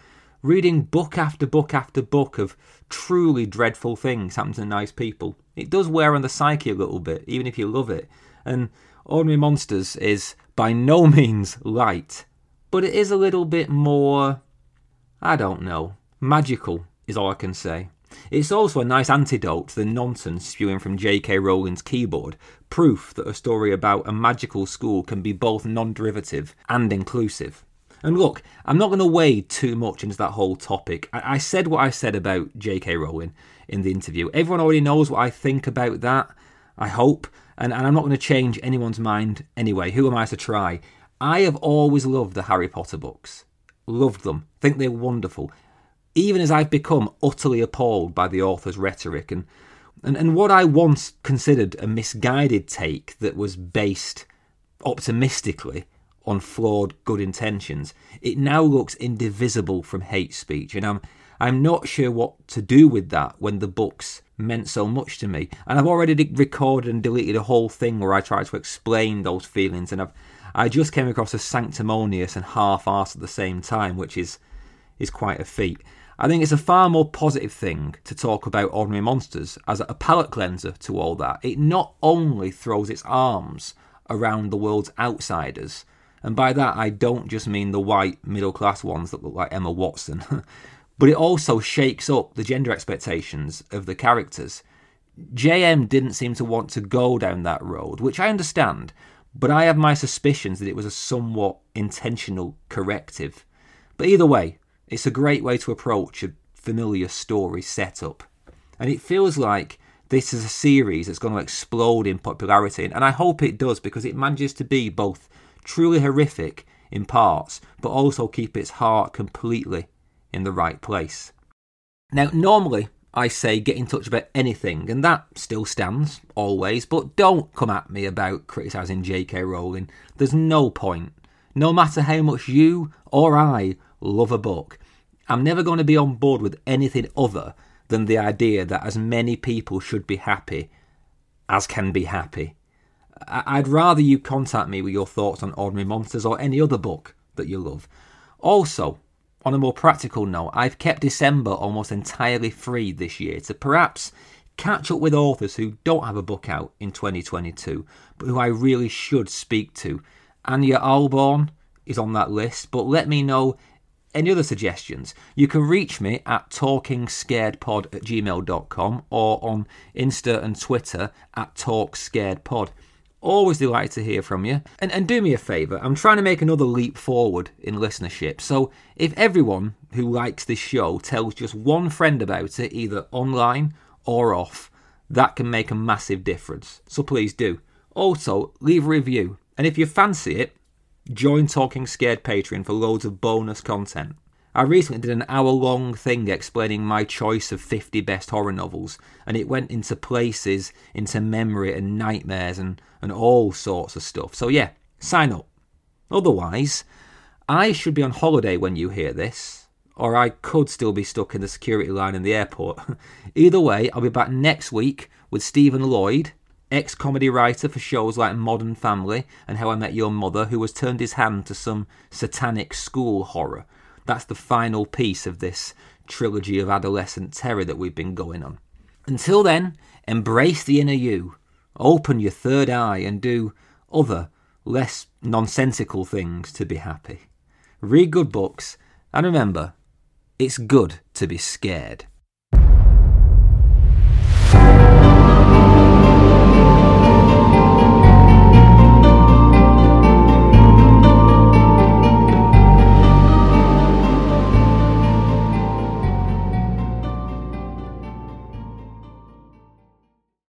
reading book after book after book of truly dreadful things happening to nice people, it does wear on the psyche a little bit, even if you love it. And Ordinary Monsters is by no means light, but it is a little bit more, I don't know, magical, is all I can say. It's also a nice antidote to the nonsense spewing from J.K. Rowling's keyboard, proof that a story about a magical school can be both non derivative and inclusive. And look, I'm not going to wade too much into that whole topic. I, I said what I said about J.K. Rowling in the interview. Everyone already knows what I think about that, I hope, and, and I'm not going to change anyone's mind anyway. Who am I to try? I have always loved the Harry Potter books. Loved them. Think they're wonderful even as I've become utterly appalled by the author's rhetoric and, and, and what I once considered a misguided take that was based optimistically on flawed good intentions, it now looks indivisible from hate speech. And I'm I'm not sure what to do with that when the books meant so much to me. And I've already de- recorded and deleted a whole thing where I tried to explain those feelings, and I've I just came across as sanctimonious and half-assed at the same time, which is is quite a feat. I think it's a far more positive thing to talk about Ordinary Monsters as a palate cleanser to all that. It not only throws its arms around the world's outsiders, and by that I don't just mean the white middle class ones that look like Emma Watson, but it also shakes up the gender expectations of the characters. JM didn't seem to want to go down that road, which I understand, but I have my suspicions that it was a somewhat intentional corrective. But either way, it's a great way to approach a familiar story setup. And it feels like this is a series that's going to explode in popularity, and I hope it does because it manages to be both truly horrific in parts, but also keep its heart completely in the right place. Now, normally I say get in touch about anything, and that still stands always, but don't come at me about criticising J.K. Rowling. There's no point. No matter how much you or I love a book, I'm never going to be on board with anything other than the idea that as many people should be happy as can be happy. I'd rather you contact me with your thoughts on Ordinary Monsters or any other book that you love. Also, on a more practical note, I've kept December almost entirely free this year to perhaps catch up with authors who don't have a book out in 2022, but who I really should speak to. Ania Ahlborn is on that list, but let me know any other suggestions. You can reach me at talkingscaredpod at gmail.com or on Insta and Twitter at talkscaredpod. Always delighted to hear from you. And, and do me a favour, I'm trying to make another leap forward in listenership. So if everyone who likes this show tells just one friend about it, either online or off, that can make a massive difference. So please do. Also, leave a review. And if you fancy it, join Talking Scared Patreon for loads of bonus content. I recently did an hour long thing explaining my choice of 50 best horror novels, and it went into places, into memory and nightmares and, and all sorts of stuff. So, yeah, sign up. Otherwise, I should be on holiday when you hear this, or I could still be stuck in the security line in the airport. Either way, I'll be back next week with Stephen Lloyd, ex comedy writer for shows like Modern Family and How I Met Your Mother, who has turned his hand to some satanic school horror. That's the final piece of this trilogy of adolescent terror that we've been going on. Until then, embrace the inner you, open your third eye, and do other, less nonsensical things to be happy. Read good books, and remember, it's good to be scared.